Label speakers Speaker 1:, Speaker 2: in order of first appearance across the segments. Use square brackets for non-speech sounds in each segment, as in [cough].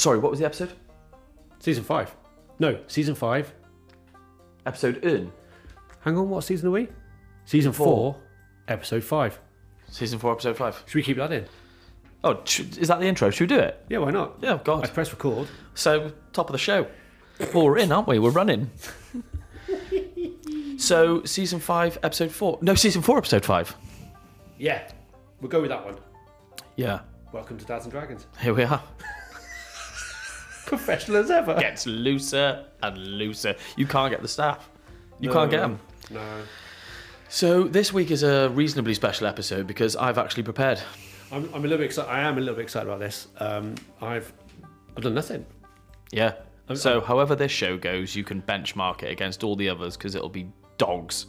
Speaker 1: sorry, what was the episode?
Speaker 2: Season five. No, season five.
Speaker 1: Episode in.
Speaker 2: Hang on, what season are we? Season
Speaker 1: Four.
Speaker 2: four, episode five.
Speaker 1: Season four, episode five.
Speaker 2: Should we keep that in?
Speaker 1: Oh, is that the intro? Should we do it?
Speaker 2: Yeah, why not?
Speaker 1: Yeah,
Speaker 2: I
Speaker 1: God.
Speaker 2: press record.
Speaker 1: So, top of the show. Well, we're in, aren't we? We're running. [laughs] so, season five, episode four. No, season four, episode five.
Speaker 2: Yeah, we'll go with that one.
Speaker 1: Yeah.
Speaker 2: Welcome to Dads and Dragons.
Speaker 1: Here we are.
Speaker 2: Professional as ever.
Speaker 1: Gets looser and looser. You can't get the staff. You
Speaker 2: No,
Speaker 1: can't get them.
Speaker 2: No.
Speaker 1: So, this week is a reasonably special episode because I've actually prepared.
Speaker 2: I'm, I'm a little bit excited. I am a little bit excited about this. Um, I've I've done nothing.
Speaker 1: Yeah.
Speaker 2: I'm-
Speaker 1: So, however this show goes, you can benchmark it against all the others because it'll be dogs.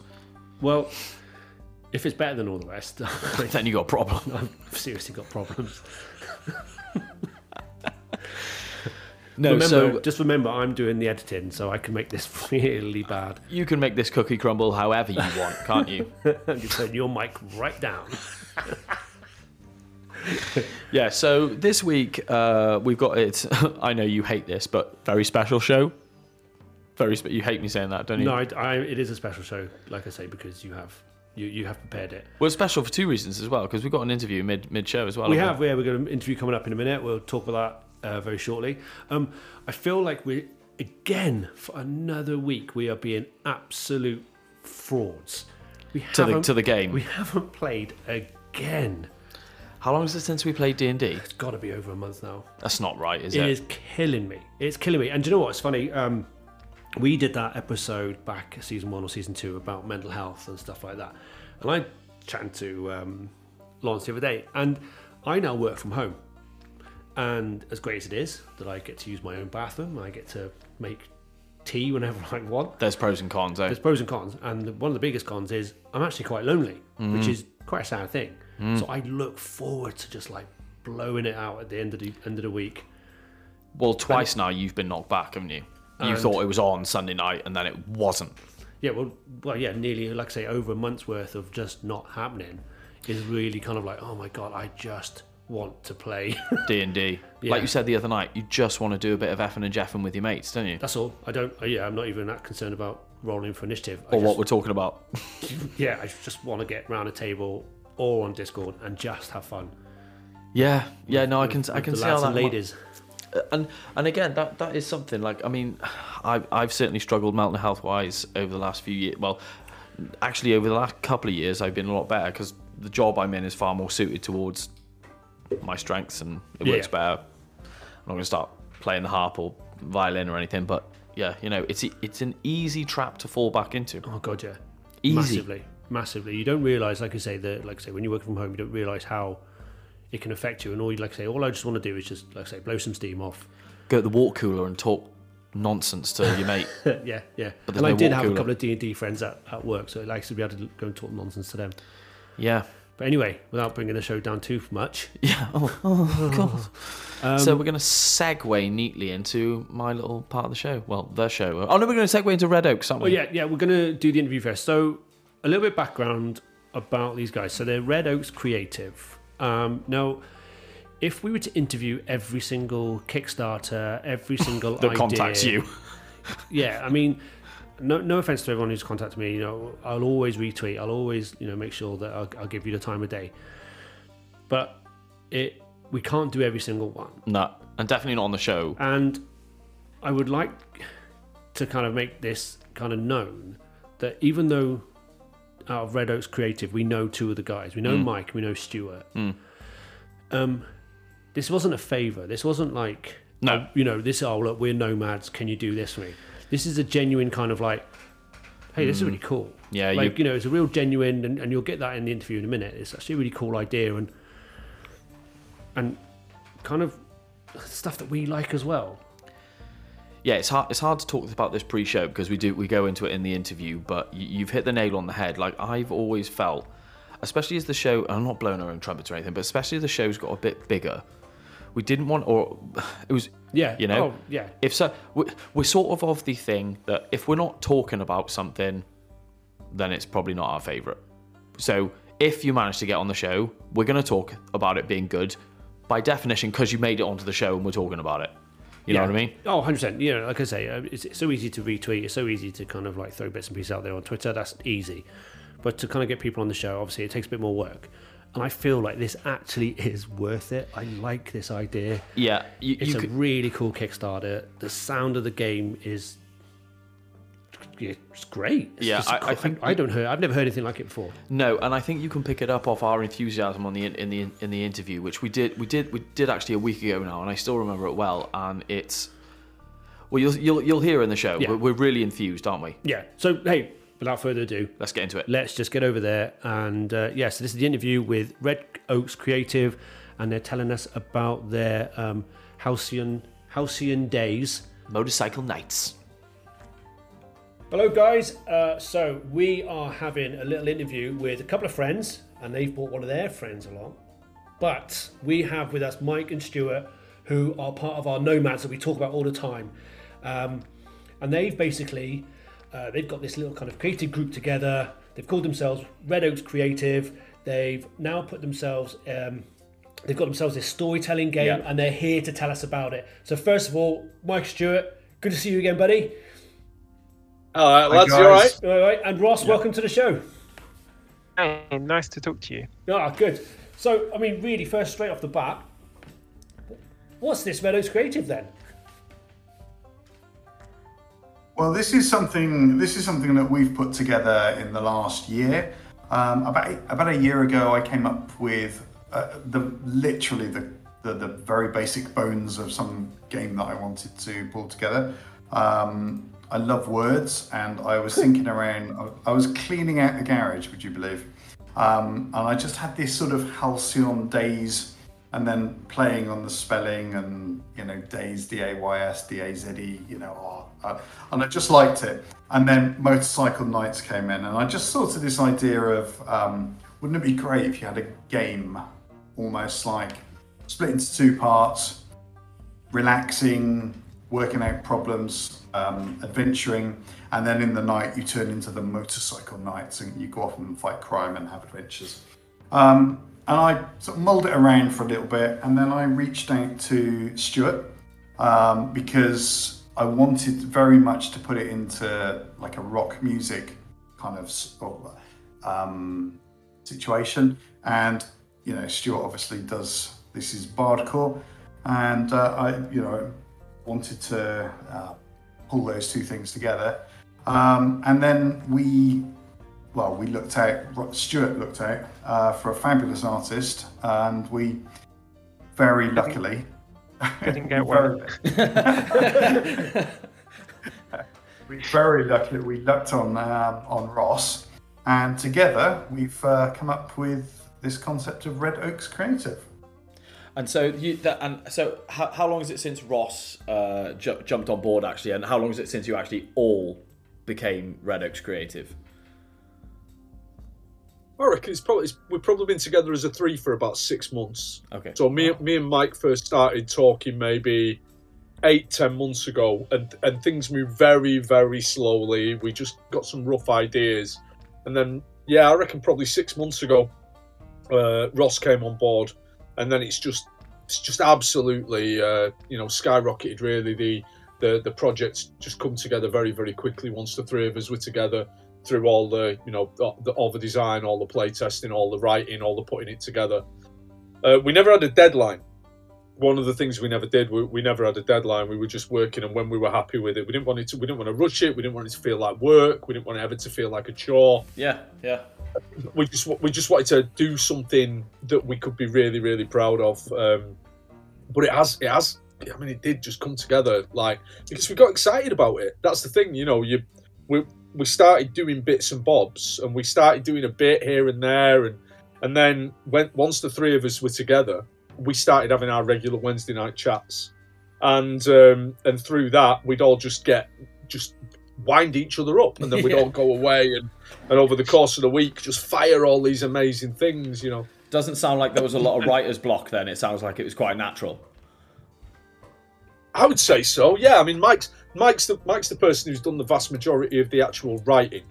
Speaker 2: Well, if it's better than all the rest, [laughs]
Speaker 1: then you got a problem.
Speaker 2: I've seriously got problems. [laughs]
Speaker 1: No,
Speaker 2: remember,
Speaker 1: so
Speaker 2: just remember, I'm doing the editing, so I can make this [laughs] really bad.
Speaker 1: you can make this cookie crumble however you want, can't you?
Speaker 2: and you turn your mic right down. [laughs]
Speaker 1: Yeah, so this week uh, we've got it. [laughs] I know you hate this, but very special show. Very, spe- you hate me saying that, don't you?
Speaker 2: No, I, I, it is a special show, like I say, because you have you, you have prepared it.
Speaker 1: Well, it's special for two reasons as well, because we've got an interview mid mid show as well.
Speaker 2: We have, yeah, we've got an interview coming up in a minute. We'll talk about that uh, very shortly. Um, I feel like we're again, for another week, we are being absolute frauds. We
Speaker 1: To the- to the game.
Speaker 2: We haven't played again.
Speaker 1: How long is it since we played D and D?
Speaker 2: It's got to be over a month now.
Speaker 1: That's not right, is
Speaker 2: It
Speaker 1: it?
Speaker 2: is killing me. It's killing me. And do you know what? It's funny. Um, we did that episode back season one or season two about mental health and stuff like that. And I chatted to um, Lawrence the other day, and I now work from home. And as great as it is that I get to use my own bathroom, I get to make tea whenever [laughs] I want.
Speaker 1: There's pros and cons. Eh?
Speaker 2: There's pros and cons, and one of the biggest cons is I'm actually quite lonely, which is quite a sad thing. So I look forward to just like blowing it out at the end of the end of the week.
Speaker 1: Well, twice now you've been knocked back, haven't you? You
Speaker 2: And-
Speaker 1: thought it was on Sunday night, and then it wasn't.
Speaker 2: Yeah, well, well, yeah, nearly like I say, over a month's worth of just not happening is really kind of like, oh my god, I just want to play. [laughs]
Speaker 1: D and D. Like you said the other night, you just want to do a bit of effing and jeffing with your mates, don't you?
Speaker 2: That's all. I don't. uh, Yeah, I'm not even that concerned about rolling for initiative. I
Speaker 1: Or
Speaker 2: just,
Speaker 1: what we're talking about. [laughs]
Speaker 2: Yeah, I just want to get round a table or on Discord and just have fun.
Speaker 1: Yeah, yeah. No, I can, I can see how that.
Speaker 2: ladies.
Speaker 1: and and again that that is something like i mean i've, I've certainly struggled mental health wise over the last few years well actually over the last couple of years i've been a lot better because the job i'm in is far more suited towards my strengths and it
Speaker 2: Yeah.
Speaker 1: works better i'm not going to start playing the harp or violin or anything but yeah you know it's it's an easy trap to fall back into
Speaker 2: Oh god, yeah,
Speaker 1: Easy.
Speaker 2: massively, massively. You don't realize, like I say, that like I say, when you work from home, you don't realize how it can affect you. And all you like I say, all I just want to do is just like I say, blow some steam off.
Speaker 1: go to the water cooler and talk nonsense to your mate [laughs]
Speaker 2: yeah, yeah.
Speaker 1: But
Speaker 2: and
Speaker 1: there's
Speaker 2: I did have a couple of D and D friends at, at work, so it likes to be able to go and talk nonsense to them.
Speaker 1: yeah
Speaker 2: But anyway, without bringing the show down too much, [laughs]
Speaker 1: yeah oh, oh god
Speaker 2: um,
Speaker 1: so we're going to segue neatly into my little part of the show. Well, the show. Oh no, we're going to segue into Red Oaks, aren't
Speaker 2: well,
Speaker 1: we?
Speaker 2: yeah, yeah, we're gonna do the interview first. So a little bit background about these guys. So they're Red Oaks Creative. Um, now, if we were to interview every single Kickstarter, every [laughs] single
Speaker 1: That
Speaker 2: idea,
Speaker 1: contacts you.
Speaker 2: yeah, I mean, no, no offense to everyone who's contacted me. You know, I'll always retweet. I'll always, you know, make sure that I'll, I'll give you the time of day. But it, we can't do every single one.
Speaker 1: No, and definitely not on the show.
Speaker 2: And I would like to kind of make this kind of known that even though out of Red Oaks Creative, we know two of the guys. We know
Speaker 1: Mm.
Speaker 2: Mike. We know Stuart. Um, this wasn't a favor. This wasn't like
Speaker 1: No.
Speaker 2: oh, you know, this. Oh, look, we're nomads. Can you do this for me? This is a genuine kind of like, hey, this is really cool.
Speaker 1: Mm. Yeah,
Speaker 2: like
Speaker 1: you,
Speaker 2: you know, it's a real genuine, and, and you'll get that in the interview in a minute. It's actually a really cool idea, and and kind of stuff that we like as well.
Speaker 1: yeah, it's hard. It's hard to talk about this pre-show because we do we go into it in the interview. But you, you've hit the nail on the head. Like I've always felt, especially as the show. I'm not blowing our own trumpets or anything, but especially as the show's got a bit bigger. We didn't want, or it was
Speaker 2: Yeah,
Speaker 1: You know?
Speaker 2: Oh, yeah,
Speaker 1: if so we- we're sort of of the thing that if we're not talking about something then it's probably not our favorite so if you manage to get on the show we're going to talk about it being good by definition because you made it onto the show and we're talking about it You know what I mean?
Speaker 2: Oh, 100%. Yeah, like I say, uh, it's, it's so easy to retweet. It's so easy to kind of like throw bits and pieces out there on Twitter. That's easy. But to kind of get people on the show, obviously, it takes a bit more work. And I feel like this actually [laughs] is worth it. I like this idea.
Speaker 1: Yeah, you,
Speaker 2: It's
Speaker 1: you
Speaker 2: a
Speaker 1: could,
Speaker 2: really cool Kickstarter. The sound of the game is it's great. It's
Speaker 1: Yeah,
Speaker 2: just
Speaker 1: I- I think-
Speaker 2: I don't hear. I've never heard anything like it before.
Speaker 1: No, and I think you can pick it up off our enthusiasm on the in the in the interview, which we did we did we did actually a week ago now, and I still remember it well. And it's well, you'll you'll, you'll hear in the show.
Speaker 2: Yeah.
Speaker 1: We're, we're really enthused, aren't we?
Speaker 2: Yeah. So hey, without further ado,
Speaker 1: Let's get into it.
Speaker 2: let's just get over there and uh, yeah. So this is the interview with Red Oaks Creative, and they're telling us about their um, Halcyon Halcyon days.
Speaker 1: Motorcycle nights.
Speaker 2: Hello, guys. Uh, so we are having a little interview with a couple of friends, and they've brought one of their friends along. But we have with us Mike and Stuart, who are part of our nomads that we talk about all the time, um, and they've basically uh, they've got this little kind of creative group together. They've called themselves Red Oaks Creative. They've now put themselves. Um, They've got themselves this storytelling game,
Speaker 1: Yeah.
Speaker 2: and they're here to tell us about it. So first of all, Mike Stuart, good to see you again, buddy.
Speaker 3: All right,
Speaker 4: Hi,
Speaker 3: lads, you all right?
Speaker 2: All right, and Ross, welcome to the show.
Speaker 4: Hey, nice to talk to you.
Speaker 2: Ah, good. So, I mean, really, first straight off the bat, what's this Red Oaks Creative then?
Speaker 3: Well, this is something. This is something that we've put together in the last year. Um, about about a year ago, I came up with uh, the literally the, the the very basic bones of some game that I wanted to pull together. Um, I love words, and I was thinking around. I- I was cleaning out the garage. Would you believe? Um, and I just had this sort of halcyon days, and then playing on the spelling and you know days D A Y S D A Z E. You know, oh, uh, and I just liked it. And then motorcycle nights came in, and I just thought of this idea of um, wouldn't it be great if you had a game, almost like split into two parts, relaxing, working out problems, um, adventuring, and then in the night you turn into the motorcycle Knights and you go off and fight crime and have adventures. Um, and I sort of mulled it around for a little bit, and then I reached out to Stuart um, because I wanted very much to put it into like a rock music kind of um, situation. And you know, Stuart obviously does this is bardcore, and uh, I you know wanted to uh, pull those two things together. Um, and then we, well, we looked out. Stuart looked out uh, for a fabulous artist, and we very luckily.
Speaker 4: Couldn't get [laughs]
Speaker 3: very- [laughs] we very luckily we lucked on um, on Ross, and together we've uh, come up with this concept of Red Oaks Creative.
Speaker 1: And so you that and so how, how long is it since Ross uh, ju- jumped on board actually, and how long is it since you actually all became Red Oaks Creative?
Speaker 5: I reckon it's probably it's, we've probably been together as a three for about six months.
Speaker 1: Okay.
Speaker 5: So me, me and Mike first started talking maybe eight, ten months ago, and and things moved very, very slowly. We just got some rough ideas, and then yeah, I reckon probably six months ago, uh, Ross came on board, and then it's just it's just absolutely uh, you know skyrocketed. Really, the the the project's just come together very, very quickly once the three of us were together through all the you know all the, all the design, all the play testing, all the writing, all the putting it together. Uh, we never had a deadline. One of the things we never did, we, we never had a deadline. We were just working, and when we were happy with it, we didn't want it to. We didn't want to rush it. We didn't want it to feel like work. We didn't want it ever to feel like a chore.
Speaker 1: Yeah, yeah.
Speaker 5: We just we just wanted to do something that we could be really really proud of. Um, but it has it has. I mean, it did just come together like because we got excited about it. That's the thing, you know. You we we started doing bits and bobs, and we started doing a bit here and there, and and then when once the three of us were together, we started having our regular Wednesday night chats, and um, and through that we'd all just get just wind each other up, and then we'd
Speaker 1: Yeah.
Speaker 5: all [laughs] go away and and over the course of the week just fire all these amazing things, you know.
Speaker 1: Doesn't sound like there was a lot of writer's block then. It sounds like it was quite natural.
Speaker 5: I would say so. Yeah, I mean, Mike's Mike's the Mike's the person who's done the vast majority of the actual writing.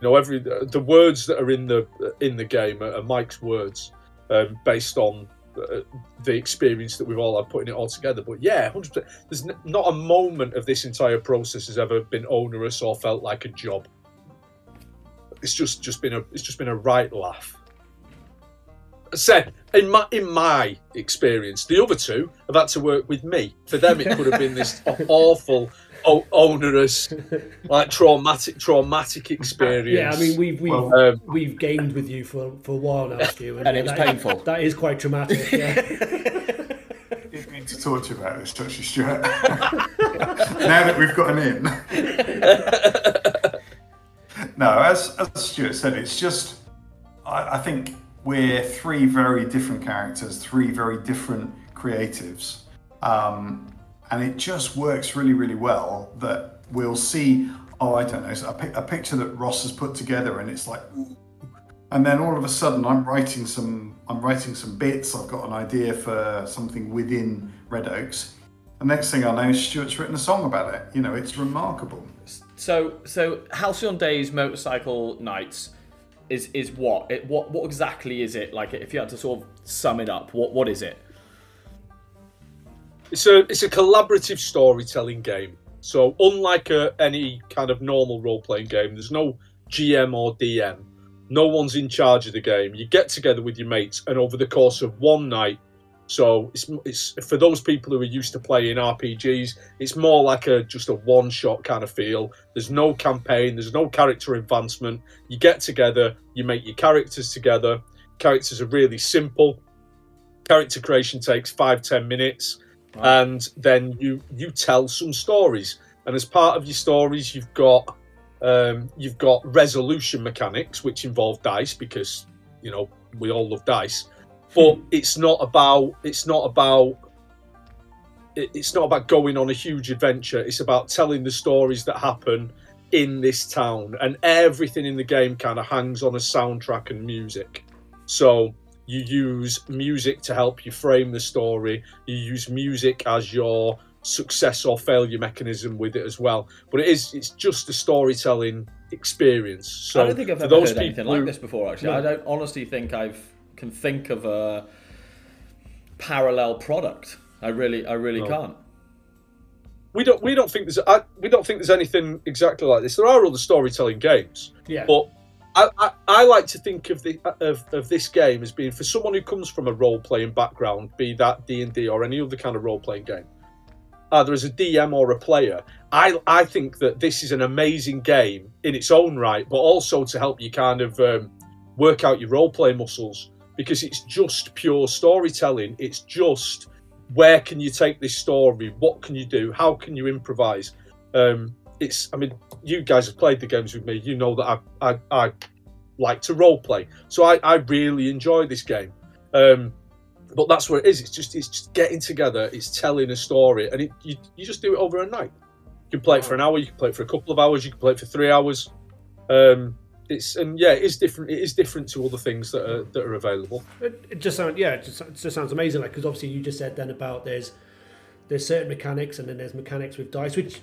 Speaker 5: You know, every the words that are in the in the game are, are Mike's words, um, based on uh, the experience that we've all had putting it all together. But yeah, hundred percent. There's n- not a moment of this entire process has ever been onerous or felt like a job. It's just just been a it's just been a right laugh. I said in my in my experience, the other two have had to work with me. For them, it could have been this [laughs] awful, o- onerous, like traumatic, traumatic experience. [laughs]
Speaker 2: Yeah, I mean we've we've
Speaker 3: Well,
Speaker 5: um,
Speaker 2: we've gamed with you for, for a while now, Stu, [laughs]
Speaker 6: And it was
Speaker 2: that-
Speaker 6: painful.
Speaker 2: That is quite traumatic. Yeah. [laughs]
Speaker 3: didn't mean to talk to you about this, actually, Stuart. now that we've got an in. no, as, as Stuart said, it's just, I, I think we're three very different characters, three very different creatives. Um, and it just works really, really well that we'll see, oh, I don't know, a, a picture that Ross has put together and it's like, and then all of a sudden I'm writing some I'm writing some bits. I've got an idea for something within Red Oaks. The next thing I know, Stuart's written a song about it. You know, it's remarkable.
Speaker 6: So, so Halcyon Days Motorcycle Nights is is what? It, what what exactly is it? Like, if you had to sort of sum it up, what what is it?
Speaker 5: It's a it's a collaborative storytelling game. So unlike a, any kind of normal role playing game, there's no GM or DM. No one's in charge of the game. You get together with your mates, and over the course of one night, so it's it's for those people who are used to playing RPGs, it's more like a just a one shot kind of feel. There's no campaign. There's no character advancement. You get together, you make your characters together. Characters are really simple. Character creation takes five ten minutes and then you you tell some stories. And as part of your stories you've got um, you've got resolution mechanics which involve dice because you know we all love dice. But it's not about it's not about it's not about going on a huge adventure. It's about telling the stories that happen in this town. And everything in the game kind of hangs on a soundtrack and music. So you use music to help you frame the story you use music as your success or failure mechanism with it as well but it is it's just a storytelling experience so
Speaker 6: I don't think I've ever
Speaker 5: those
Speaker 6: heard anything like this before. Actually,
Speaker 5: No.
Speaker 6: I don't honestly think I've can think of a parallel product. I really, I really
Speaker 5: No.
Speaker 6: can't.
Speaker 5: we don't we don't think there's I, we don't think there's anything exactly like this there are other storytelling games
Speaker 2: yeah.
Speaker 5: But I, I, I like to think of the of, of this game as being for someone who comes from a role playing background, be that D and D or any other kind of role playing game, either as a DM or a player. I I think that this is an amazing game in its own right, but also to help you kind of um, work out your role play muscles because it's just pure storytelling. It's just where can you take this story? What can you do? How can you improvise? Um, it's I mean you guys have played the games with me. You know that I I, I like to role play, so I, I really enjoy this game. Um, but that's what it is. It's just it's just getting together. It's telling a story, and it, you you just do it over a night. You can play it for an hour. You can play it for a couple of hours. You can play it for three hours. Um, it's and yeah, it is different. It is different to other things that are that are available.
Speaker 2: It, it just sounds yeah, it just, it just sounds amazing. Like because obviously you just said then about there's there's certain mechanics and then there's mechanics with dice, which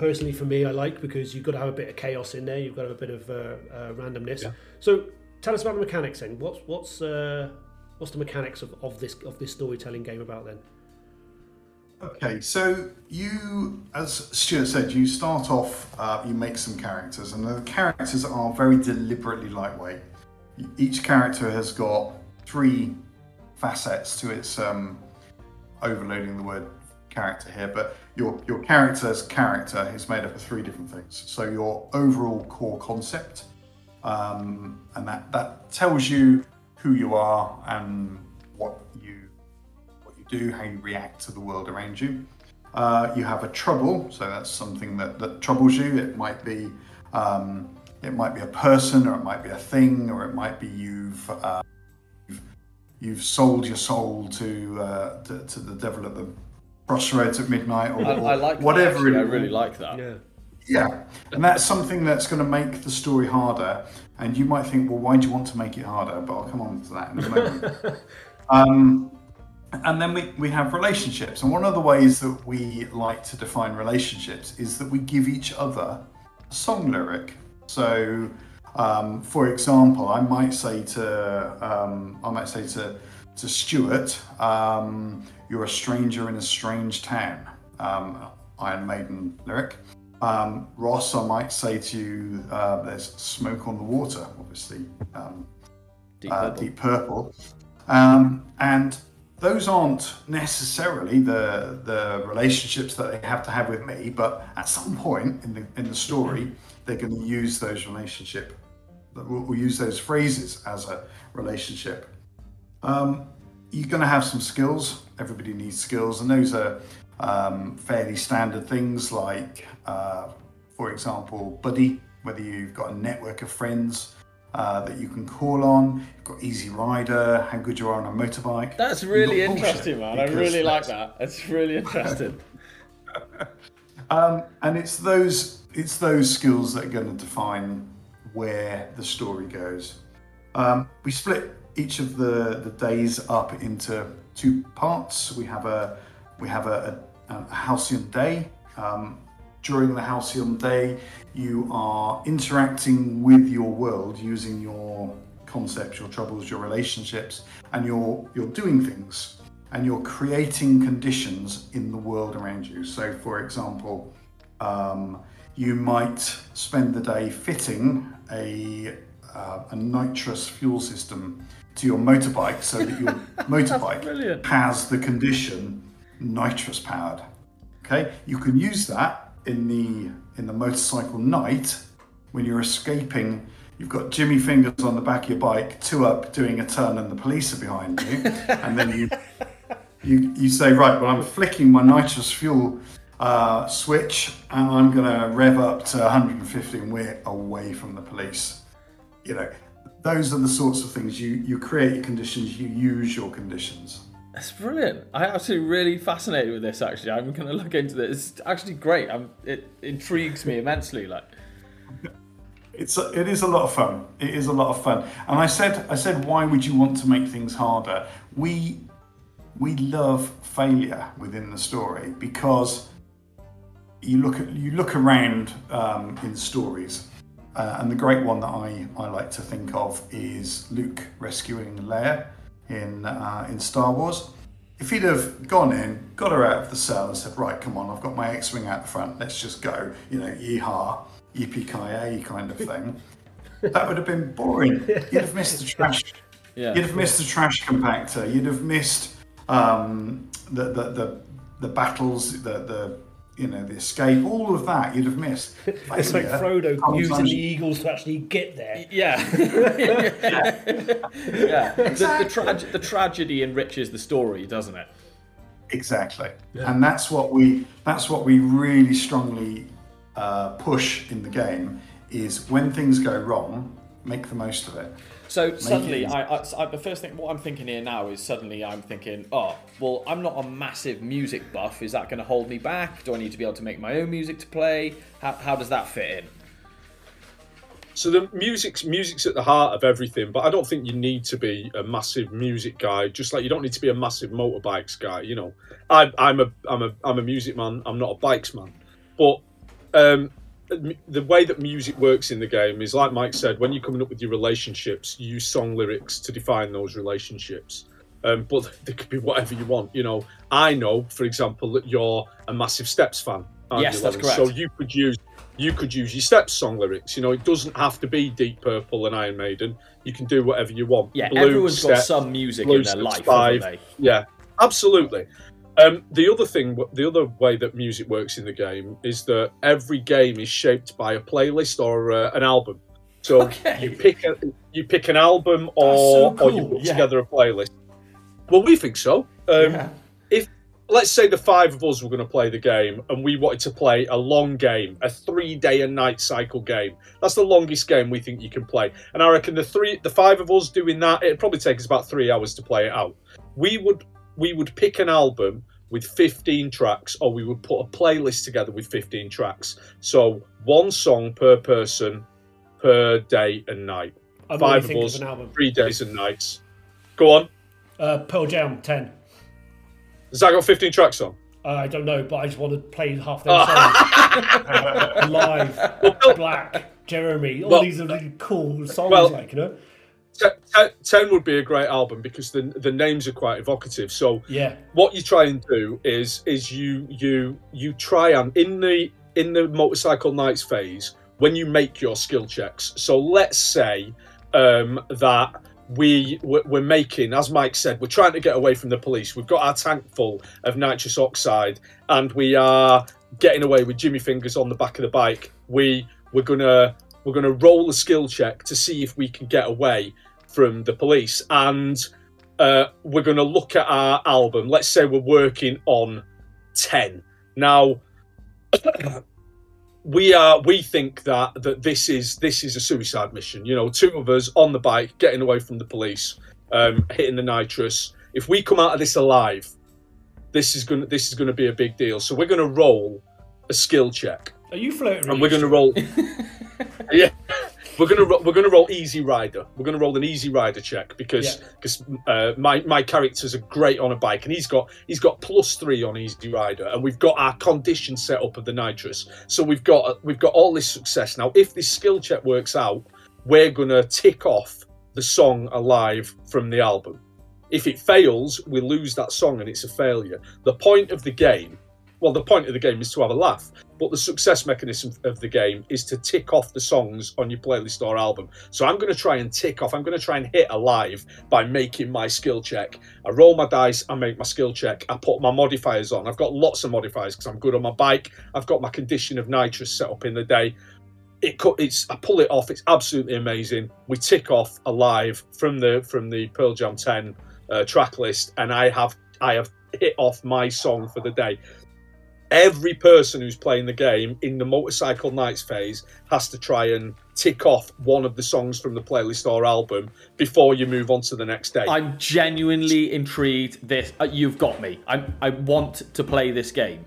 Speaker 2: personally for me I like because you've got to have a bit of chaos in there. You've got to have a bit of uh, uh, randomness.
Speaker 5: Yeah.
Speaker 2: So tell us about the mechanics then. What's what's uh, what's the mechanics of, of this of this storytelling game about then?
Speaker 3: Okay, so you, as Stuart said, you start off, uh, you make some characters, and the characters are very deliberately lightweight. Each character has got three facets to its um, overloading the word character here, but your your character's character is made up of three different things. So your overall core concept, um, and that that tells you who you are and what you what you do, how you react to the world around you. Uh, you have a trouble, so that's something that, that troubles you. It might be um, it might be a person, or it might be a thing, or it might be you've uh, you've, you've sold your soul to, uh, to to the devil at the crossroads at midnight, or,
Speaker 6: I,
Speaker 3: or
Speaker 6: I like
Speaker 3: whatever.
Speaker 6: actually.
Speaker 3: it
Speaker 6: I really like that.
Speaker 2: Yeah.
Speaker 3: yeah, and that's something that's going to make the story harder. And you might think, well, why do you want to make it harder? But I'll come on to that in a moment. [laughs] um, and then we, we have relationships. And one of the ways that we like to define relationships is that we give each other a song lyric. So, um, for example, I might say to um, I might say to to Stuart, um, you're a stranger in a strange town. Um, Iron Maiden lyric. Um, Ross, I might say to you, uh, there's smoke on the water, obviously. Um,
Speaker 6: Deep
Speaker 3: uh,
Speaker 6: Purple.
Speaker 3: Deep Purple. Um, and those aren't necessarily the the relationships that they have to have with me, but at some point in the in the story, they're going to use those relationship, we'll, we'll use those phrases as a relationship. Um, you're going to have some skills. Everybody needs skills, and those are um, fairly standard things like, uh, for example, buddy. Whether you've got a network of friends uh, that you can call on, you've got Easy Rider, how good you are on a motorbike.
Speaker 6: That's really interesting, man. I really like that. It's really interesting. [laughs]
Speaker 3: Um, and it's those it's those skills that are going to define where the story goes. Um, we split each of the, the days up into two parts. We have a we have a, a, a halcyon day. Um, during the halcyon day, you are interacting with your world using your concepts, your troubles, your relationships, and you're you're doing things and you're creating conditions in the world around you. So, for example, um, you might spend the day fitting a, uh, a nitrous fuel system to your motorbike so that your [laughs] motorbike has the condition nitrous powered. Okay, you can use that in the in the motorcycle night when you're escaping. You've got Jimmy fingers on the back of your bike, two up, doing a turn, and the police are behind you, [laughs] and then you you, you say, right, well, I'm flicking my nitrous fuel uh, switch and I'm going to rev up to 150 and we're away from the police. You know, those are the sorts of things you, you create your conditions, you use your conditions.
Speaker 6: That's brilliant. I'm actually really fascinated with this. Actually, I'm going to look into this. It's actually great. I'm, it intrigues me immensely. Like,
Speaker 3: It's a, it is a lot of fun. It is a lot of fun. And I said I said why would you want to make things harder? We we love failure within the story because you look at you look around um, in stories, uh, and the great one that I, I like to think of is Luke rescuing Leia in uh, in Star Wars. If he'd have gone in, got her out of the cell, and said, "Right, come on, I've got my X-wing out the front. Let's just go," you know, yeehaw, yippee ki kind of thing. [laughs] that would have been boring. You'd have missed the trash.
Speaker 6: Yeah.
Speaker 3: You'd have missed the trash compactor. You'd have missed um, the, the the the battles, the the you know the escape, all of that. You'd have missed. [laughs]
Speaker 2: It's like
Speaker 3: Failure
Speaker 2: Frodo using the eagles to actually get there. [laughs]
Speaker 6: yeah, yeah. The, the, trage- the tragedy enriches the story, doesn't it?
Speaker 3: Exactly, and that's what we that's what we really strongly uh, push in the game is when things go wrong, make the most of it.
Speaker 6: So suddenly, I, I, I, the first thing what I'm thinking here now is suddenly I'm thinking, oh, well, I'm not a massive music buff. Is that going to hold me back? Do I need to be able to make my own music to play? How, how does that fit in?
Speaker 5: So the music's music's at the heart of everything, but I don't think you need to be a massive music guy. Just like you don't need to be a massive motorbikes guy. You know, I'm I'm a I'm a I'm a music man. I'm not a bikes man. But um, the way that music works in the game is like Mike said. When you're coming up with your relationships, you use song lyrics to define those relationships. Um, but [laughs] they could be whatever you want. You know, I know, for example, that you're a massive Steps fan.
Speaker 6: Yes,
Speaker 5: you,
Speaker 6: that's correct.
Speaker 5: So you could use you could use your Steps song lyrics. You know, it doesn't have to be Deep Purple and Iron Maiden. You can do whatever you want.
Speaker 6: Yeah,
Speaker 5: Blue,
Speaker 6: everyone's got some music
Speaker 5: Blue
Speaker 6: in their
Speaker 5: Steps
Speaker 6: life,
Speaker 5: Five.
Speaker 6: haven't they?
Speaker 5: Yeah, absolutely. Um, the other thing, the other way that music works in the game is that every game is shaped by a playlist or uh, an album. So
Speaker 6: Okay.
Speaker 5: you pick a, you pick an album or,
Speaker 6: so
Speaker 5: or you put
Speaker 6: yeah.
Speaker 5: together a playlist. Well, we think so. Um,
Speaker 6: Yeah.
Speaker 5: If let's say the five of us were going to play the game and we wanted to play a long game, a three day and night cycle game, that's the longest game we think you can play. And I reckon the three, the five of us doing that, it'd probably take us about three hours to play it out. We would we would pick an album with 15 tracks or we would put a playlist together with 15 tracks. So one song per person per day and night.
Speaker 2: I'm
Speaker 5: Five of us,
Speaker 2: of an album.
Speaker 5: three days and nights. Go on.
Speaker 2: Uh, Pearl Jam, 10.
Speaker 5: Has that got 15 tracks on?
Speaker 2: Uh, I don't know, but I just want to play half their songs. [laughs] Live, Black, Jeremy, all
Speaker 5: Well,
Speaker 2: these are really cool songs,
Speaker 5: well,
Speaker 2: like, you know?
Speaker 5: Te- te- ten would be a great album because the the names are quite evocative. So
Speaker 2: Yeah.
Speaker 5: what you try and do is is you you you try and in the in the motorcycle nights phase when you make your skill checks. So let's say um, that we we're making, as Mike said, we're trying to get away from the police. We've got our tank full of nitrous oxide, and we are getting away with Jimmy Fingers on the back of the bike. We we're gonna we're gonna roll a skill check to see if we can get away from the police, and uh, we're gonna look at our album. Let's say we're working on ten. Now. [coughs] we are we think that that this is this is a suicide mission. You know two of us on the bike getting away from the police um hitting the nitrous. If we come out of this alive this is gonna this is gonna be a big deal. So we're gonna roll a skill check.
Speaker 2: Are you floating
Speaker 5: and we're gonna roll [laughs] yeah we're gonna ro- we're gonna roll easy rider. We're gonna roll an easy rider check because
Speaker 2: Yeah.
Speaker 5: because uh, my my characters are great on a bike and he's got he's got plus three on easy rider and we've got our condition set up of the nitrous. So we've got we've got all this success. Now if this skill check works out we're gonna tick off the song alive from the album. If it fails we lose that song and it's a failure. The point of the game well the point of the game is to have a laugh but the success mechanism of the game is to tick off the songs on your playlist or album. So I'm going to try and tick off, I'm going to try and hit Alive by making my skill check. I roll my dice, I make my skill check, I put my modifiers on. I've got lots of modifiers because I'm good on my bike. I've got my condition of nitrous set up in the day. It it's I pull it off. It's absolutely amazing. We tick off Alive from the from the Pearl Jam 10 uh, track list, and I have I have hit off my song for the day every person who's playing the game in the motorcycle nights phase has to try and tick off one of the songs from the playlist or album before you move on to the next day.
Speaker 6: I'm genuinely intrigued. This uh, you've got me. I I want to play this game.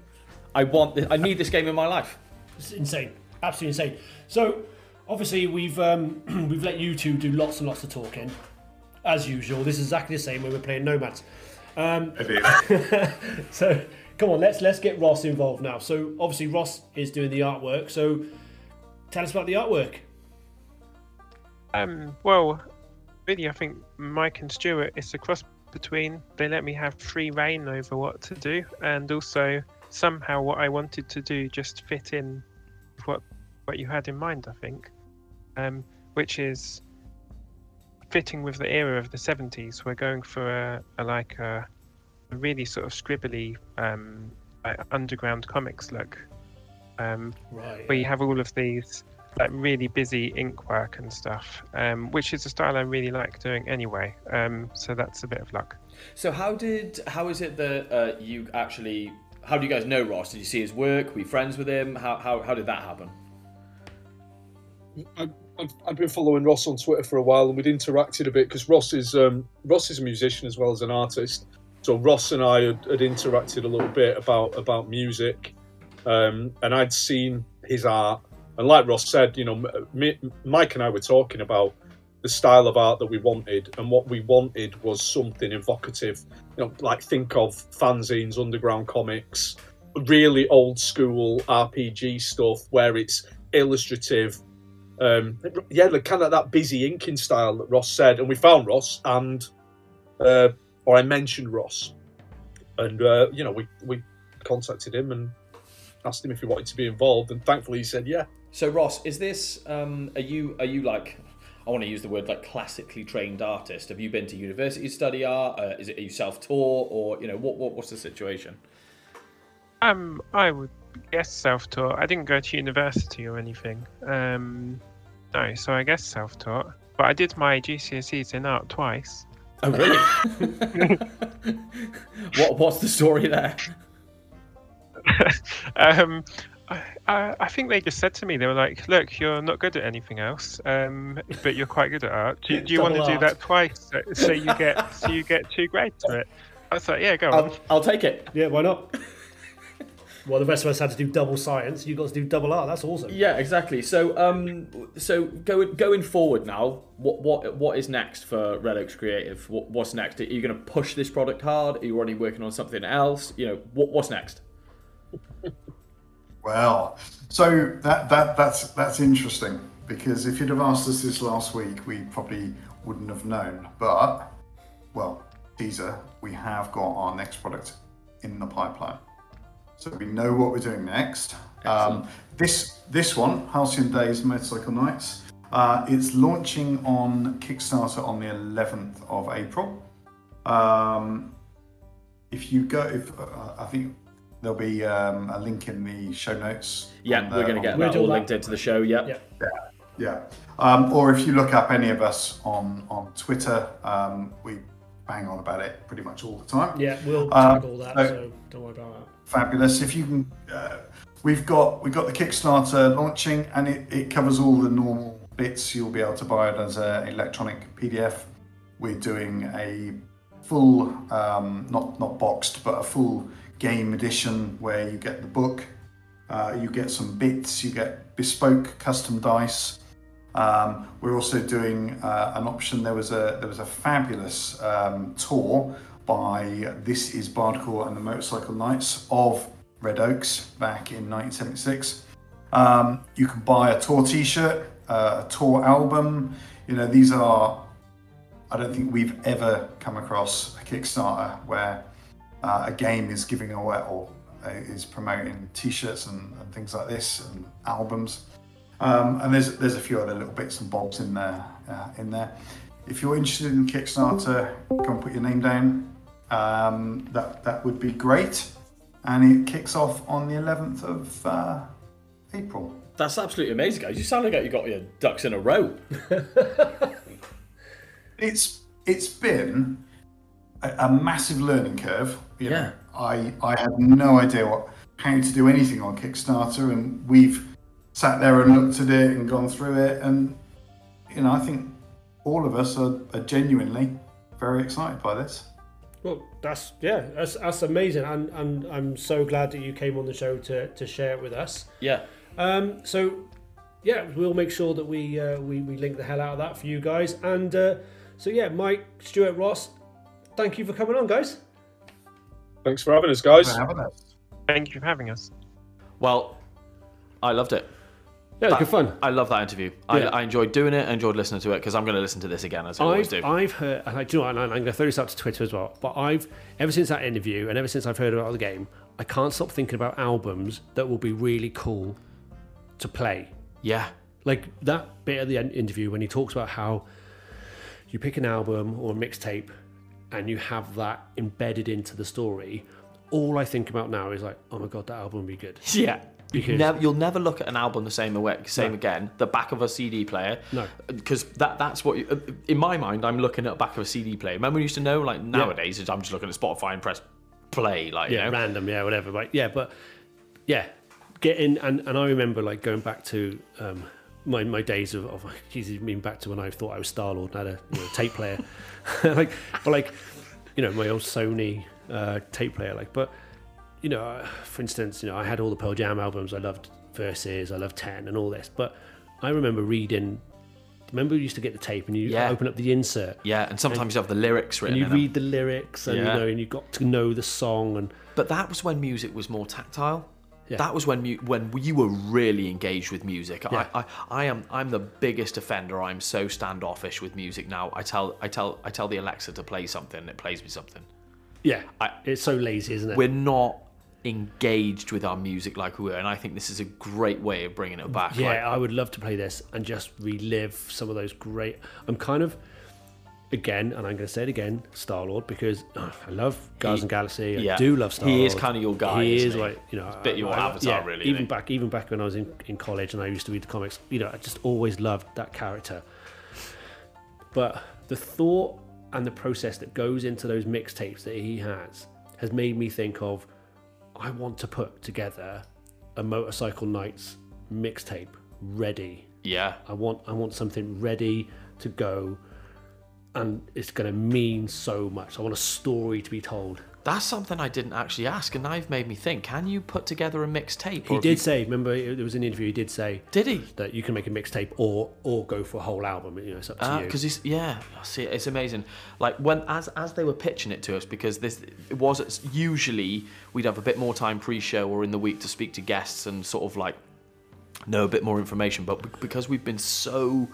Speaker 6: I want. This, I need this game in my life.
Speaker 2: It's insane, absolutely insane. So, obviously, we've um, [clears throat] we've let you two do lots and lots of talking, as usual. This is exactly the same when we're playing Nomads. Um, [laughs] so, come on, let's let's get Ross involved now. So, obviously, Ross is doing the artwork. So, tell us about the artwork.
Speaker 4: Um, well, really, I think Mike and Stuart, it's a cross between they let me have free reign over what to do, and also somehow what I wanted to do just fit in with what what you had in mind. I think, um, which is fitting with the era of the 70s. We're going for a, a like a, a really sort of scribbly um, like underground comics look. Um,
Speaker 2: Right.
Speaker 4: where you have all of these like really busy ink work and stuff, um, which is a style I really like doing anyway. Um, so that's a bit of luck.
Speaker 6: So how did how is it that uh, you actually? How do you guys know Ross? Did you see his work? Were you friends with him? How how, how did that happen?
Speaker 5: I've, I've, I've been following Ross on Twitter for a while, and we'd interacted a bit because Ross is um, Ross is a musician as well as an artist. So Ross and I had, had interacted a little bit about about music, um, and I'd seen his art. And like Ross said, you know, me, Mike and I were talking about the style of art that we wanted, and what we wanted was something evocative. You know, like think of fanzines, underground comics, really old school RPG stuff where it's illustrative um, yeah, like kind of that busy inking style that Ross said, and we found Ross, and uh, or I mentioned Ross, and uh, you know we we contacted him and asked him if he wanted to be involved, and thankfully he said yeah.
Speaker 6: So Ross, is this um, are you are you like I want to use the word like classically trained artist? Have you been to university to study art? Uh, is it are you self taught or you know what, what what's the situation?
Speaker 4: Um, I would guess self-taught. I didn't go to university or anything. Um, no, so I guess self-taught. But I did my GCSEs in art twice.
Speaker 6: Oh really? [laughs] [laughs] what what's the story there? [laughs]
Speaker 4: um, I, I I think they just said to me, they were like, "Look, you're not good at anything else, um, but you're quite good at art. Do, do you want to
Speaker 2: Double
Speaker 4: do that twice, so, so you get so you get two grades for it?" I was like, "Yeah, go on."
Speaker 6: I'll, I'll take it.
Speaker 2: Yeah, why not? Well, the rest of us had to do double science. You got to do double art. That's awesome.
Speaker 6: Yeah, exactly. So um, so going going forward now, what what what is next for Red Oaks Creative? What, what's next? Are you going to push this product hard? Are you already working on something else? You know, what what's next?
Speaker 3: Well, so that that that's that's interesting. because if you'd have asked us this last week, we probably wouldn't have known. But, well, teaser, we have got our next product in the pipeline. So we know what we're doing next. Um, this this one, Halcyon Days Motorcycle Nights, uh, it's launching on Kickstarter on the 11th of April. Um, if you go, if uh, I think there'll be um, a link in the show notes.
Speaker 6: Yeah,
Speaker 3: the-
Speaker 6: we're going to get that all
Speaker 2: that.
Speaker 6: linked into the show. Yeah.
Speaker 2: Yeah.
Speaker 3: Yeah. Um, or if you look up any of us on, on Twitter, um, we bang on about it pretty much all the time.
Speaker 2: Yeah, we'll
Speaker 3: Uh,
Speaker 2: tag all that,
Speaker 3: so-
Speaker 2: so don't worry about that.
Speaker 3: Fabulous. If you can, uh, we've got we've got the Kickstarter launching, and it, it covers all the normal bits. You'll be able to buy it as an electronic PDF. We're doing a full, um, not not boxed, but a full game edition where you get the book, uh, you get some bits, you get bespoke custom dice. Um, we're also doing uh, an option. There was a there was a fabulous um, tour by This Is Bardcore and the Motorcycle Knights of Red Oaks back in 1976. Um, you can buy a tour T-shirt, uh, a tour album. You know these are. I don't think we've ever come across a Kickstarter where uh, a game is giving away or uh, is promoting T-shirts and, and things like this and albums. Um, and there's there's a few other little bits and bobs in there uh, in there. If you're interested in Kickstarter, and put your name down. Um, that that would be great. And it kicks off on the 11th of uh, April.
Speaker 6: That's absolutely amazing, guys. You sound like you got your ducks in a row. [laughs]
Speaker 3: It's it's been a, a massive learning curve. You know,
Speaker 6: Yeah.
Speaker 3: I I had no idea what how to do anything on Kickstarter, and we've sat there and looked at it and gone through it, and you know I think all of us are, are genuinely very excited by this.
Speaker 2: Well, that's yeah, that's that's amazing, and and I'm so glad that you came on the show to to share it with us.
Speaker 6: Yeah.
Speaker 2: Um, so yeah, we'll make sure that we uh, we we link the hell out of that for you guys, and uh, so yeah, Mike, Stuart, Ross, thank you for coming on, guys.
Speaker 5: Thanks for having us, guys.
Speaker 3: For having us.
Speaker 4: Thank you for having us.
Speaker 1: Well, I loved it.
Speaker 2: Yeah, it was good fun.
Speaker 1: I love that interview.
Speaker 2: Yeah.
Speaker 1: I, I enjoyed doing it. I enjoyed listening to it because I'm going to listen to this again as I always
Speaker 2: I've,
Speaker 1: do.
Speaker 2: I've heard, and I do, you know, what, and I'm going to throw this out to Twitter as well. But I've ever since that interview, and ever since I've heard about the game, I can't stop thinking about albums that will be really cool to play.
Speaker 1: yeah.
Speaker 2: Like that bit of the in- interview when he talks about how you pick an album or a mixtape and you have that embedded into the story. All I think about now is like, oh my god, that album would be good. [laughs]
Speaker 1: Yeah.
Speaker 2: Because-
Speaker 1: Never, you'll never look at an album the same way, same
Speaker 2: No.
Speaker 1: again. The back of a CD player.
Speaker 2: No.
Speaker 1: Because that that's what you, in my mind I'm looking at the back of a CD player. Remember we used to know like nowadays I'm just looking at Spotify and press play like
Speaker 2: yeah,
Speaker 1: you know.
Speaker 2: random, yeah, whatever. But yeah, but yeah, getting and and I remember like going back to um, my my days of, of [laughs] geez, I mean back to when I thought I was Star Lord and had a you know, tape player, [laughs] like but like you know my old Sony uh, tape player, like but you know for instance, you know I had all the Pearl Jam albums, I loved Vs., I loved Ten, and all this, but I remember reading. Remember, we used to get the tape and you
Speaker 1: Yeah.
Speaker 2: open up the insert
Speaker 1: Yeah, and sometimes you have the lyrics written
Speaker 2: and you
Speaker 1: in them.
Speaker 2: read the lyrics and
Speaker 1: Yeah.
Speaker 2: you know and you got to know the song and
Speaker 1: But that was when music was more tactile.
Speaker 2: Yeah.
Speaker 1: That was when mu- when you were really engaged with music.
Speaker 2: Yeah.
Speaker 1: I, I, I am I'm the biggest offender. I'm so standoffish with music now. I tell I tell I tell the Alexa to play something, and it plays me something.
Speaker 2: Yeah,
Speaker 1: I-
Speaker 2: it's so lazy, isn't it?
Speaker 1: We're not engaged with our music like we were, and I think this is a great way of bringing it back.
Speaker 2: yeah,
Speaker 1: Like,
Speaker 2: I would love to play this and just relive some of those great. I'm kind of, again, and I'm going to say it again, Star Lord, because oh, [sighs] I love Guardians
Speaker 1: He-
Speaker 2: and Galaxy. I
Speaker 1: yeah.
Speaker 2: do love Star Lord.
Speaker 1: He is kinda your guy,
Speaker 2: He is
Speaker 1: he?
Speaker 2: like you know,
Speaker 1: a bit your
Speaker 2: I- I-
Speaker 1: avatar,
Speaker 2: yeah,
Speaker 1: really,
Speaker 2: Even back, even back when I was in, in college and I used to read the comics, you know, I just always loved that character. But the thought and the process that goes into those mixtapes that he has has made me think of I want to put together a motorcycle nights mixtape ready.
Speaker 1: yeah,
Speaker 2: I want I want something ready to go and it's going to mean so much. I want a story to be told.
Speaker 1: That's something I didn't actually ask, and now you've made me think. Can you put together a mixtape?
Speaker 2: He did
Speaker 1: you-
Speaker 2: say, remember there was an interview he did say
Speaker 1: Did he?
Speaker 2: that you can make a mixtape or or go for a whole album, you know, it's up to ah, you.
Speaker 1: because he's yeah see it's amazing like when as as they were pitching it to us because this it was usually we'd have a bit more time pre-show or in the week to speak to guests and sort of like know a bit more information. But because we've been so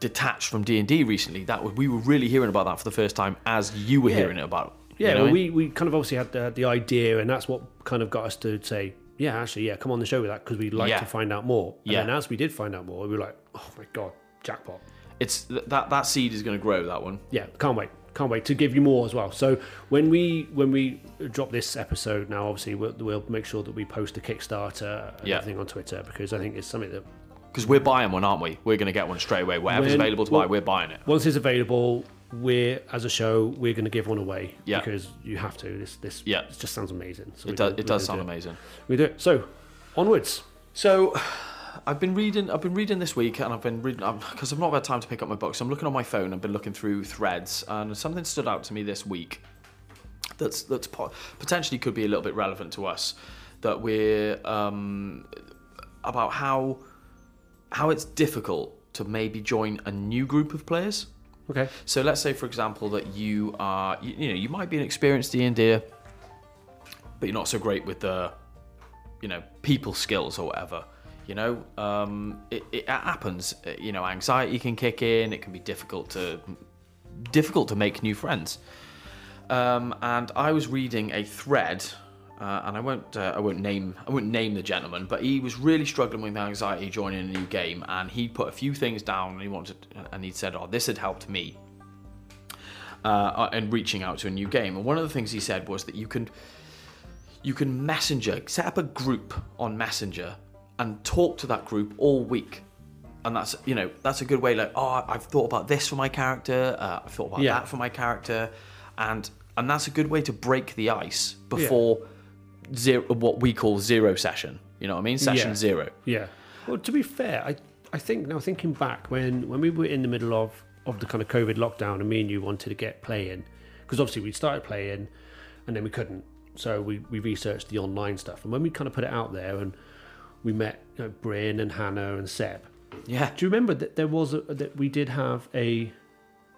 Speaker 1: detached from D and D recently, that was, we were really hearing about that for the first time as you were
Speaker 2: Yeah.
Speaker 1: hearing it about.
Speaker 2: Yeah,
Speaker 1: you know
Speaker 2: well,
Speaker 1: what I mean?
Speaker 2: we, we kind of obviously had the, the idea, and that's what kind of got us to say, yeah, actually, yeah, come on the show with that because we'd like
Speaker 1: Yeah.
Speaker 2: to find out more. And
Speaker 1: Yeah.
Speaker 2: then as we did find out more, we were like, oh my god, jackpot.
Speaker 1: it's th- that that seed is going to grow. That one.
Speaker 2: Yeah, can't wait, can't wait to give you more as well. So when we when we drop this episode now, obviously we'll, we'll make sure that we post a Kickstarter and
Speaker 1: Yeah.
Speaker 2: everything on Twitter because I think it's something that
Speaker 1: Because we're buying one, aren't we? We're going to get one straight away. Whatever's
Speaker 2: When-
Speaker 1: available to
Speaker 2: well-
Speaker 1: buy, we're buying it.
Speaker 2: once it's available, we're as a show we're going to give one away
Speaker 1: Yeah.
Speaker 2: because you have to. This this
Speaker 1: Yeah.
Speaker 2: it just sounds amazing. So
Speaker 1: It does. It does
Speaker 2: gonna
Speaker 1: sound
Speaker 2: do it.
Speaker 1: amazing.
Speaker 2: We do it. So onwards.
Speaker 1: So, I've been reading. I've been reading this week, and I've been reading because I've not had time to pick up my books. I'm looking on my phone. I've been looking through threads, and something stood out to me this week. That's that's po- potentially could be a little bit relevant to us. That we're um, about how how it's difficult to maybe join a new group of players.
Speaker 2: Okay.
Speaker 1: So let's say, for example, that you are, you, you know, you might be an experienced D and D, but you're not so great with the, you know, people skills or whatever. You know, um, it, it happens. Uh, You know, anxiety can kick in. It can be difficult to difficult to make new friends. Um, and I was reading a thread, uh, and I won't uh, I won't name I won't name the gentleman, but he was really struggling with the anxiety joining a new game, and he put a few things down, and he wanted and he said, "Oh, this had helped me." Uh, and reaching out to a new game, and one of the things he said was that you can you can messenger set up a group on messenger and talk to that group all week and that's you know that's a good way like oh i've thought about this for my character uh, i've thought about
Speaker 2: Yeah.
Speaker 1: that for my character and and that's a good way to break the ice before zero what we call zero session you know what i mean session
Speaker 2: Yeah.
Speaker 1: zero
Speaker 2: Yeah. Well, to be fair, I I think now thinking back when when we were in the middle of of the kind of COVID lockdown and me and you wanted to get playing because obviously we started playing and then we couldn't, so we we researched the online stuff and when we kind of put it out there and we met you know, Bryn and Hannah and Seb.
Speaker 1: yeah
Speaker 2: Do you remember that there was a, that we did have a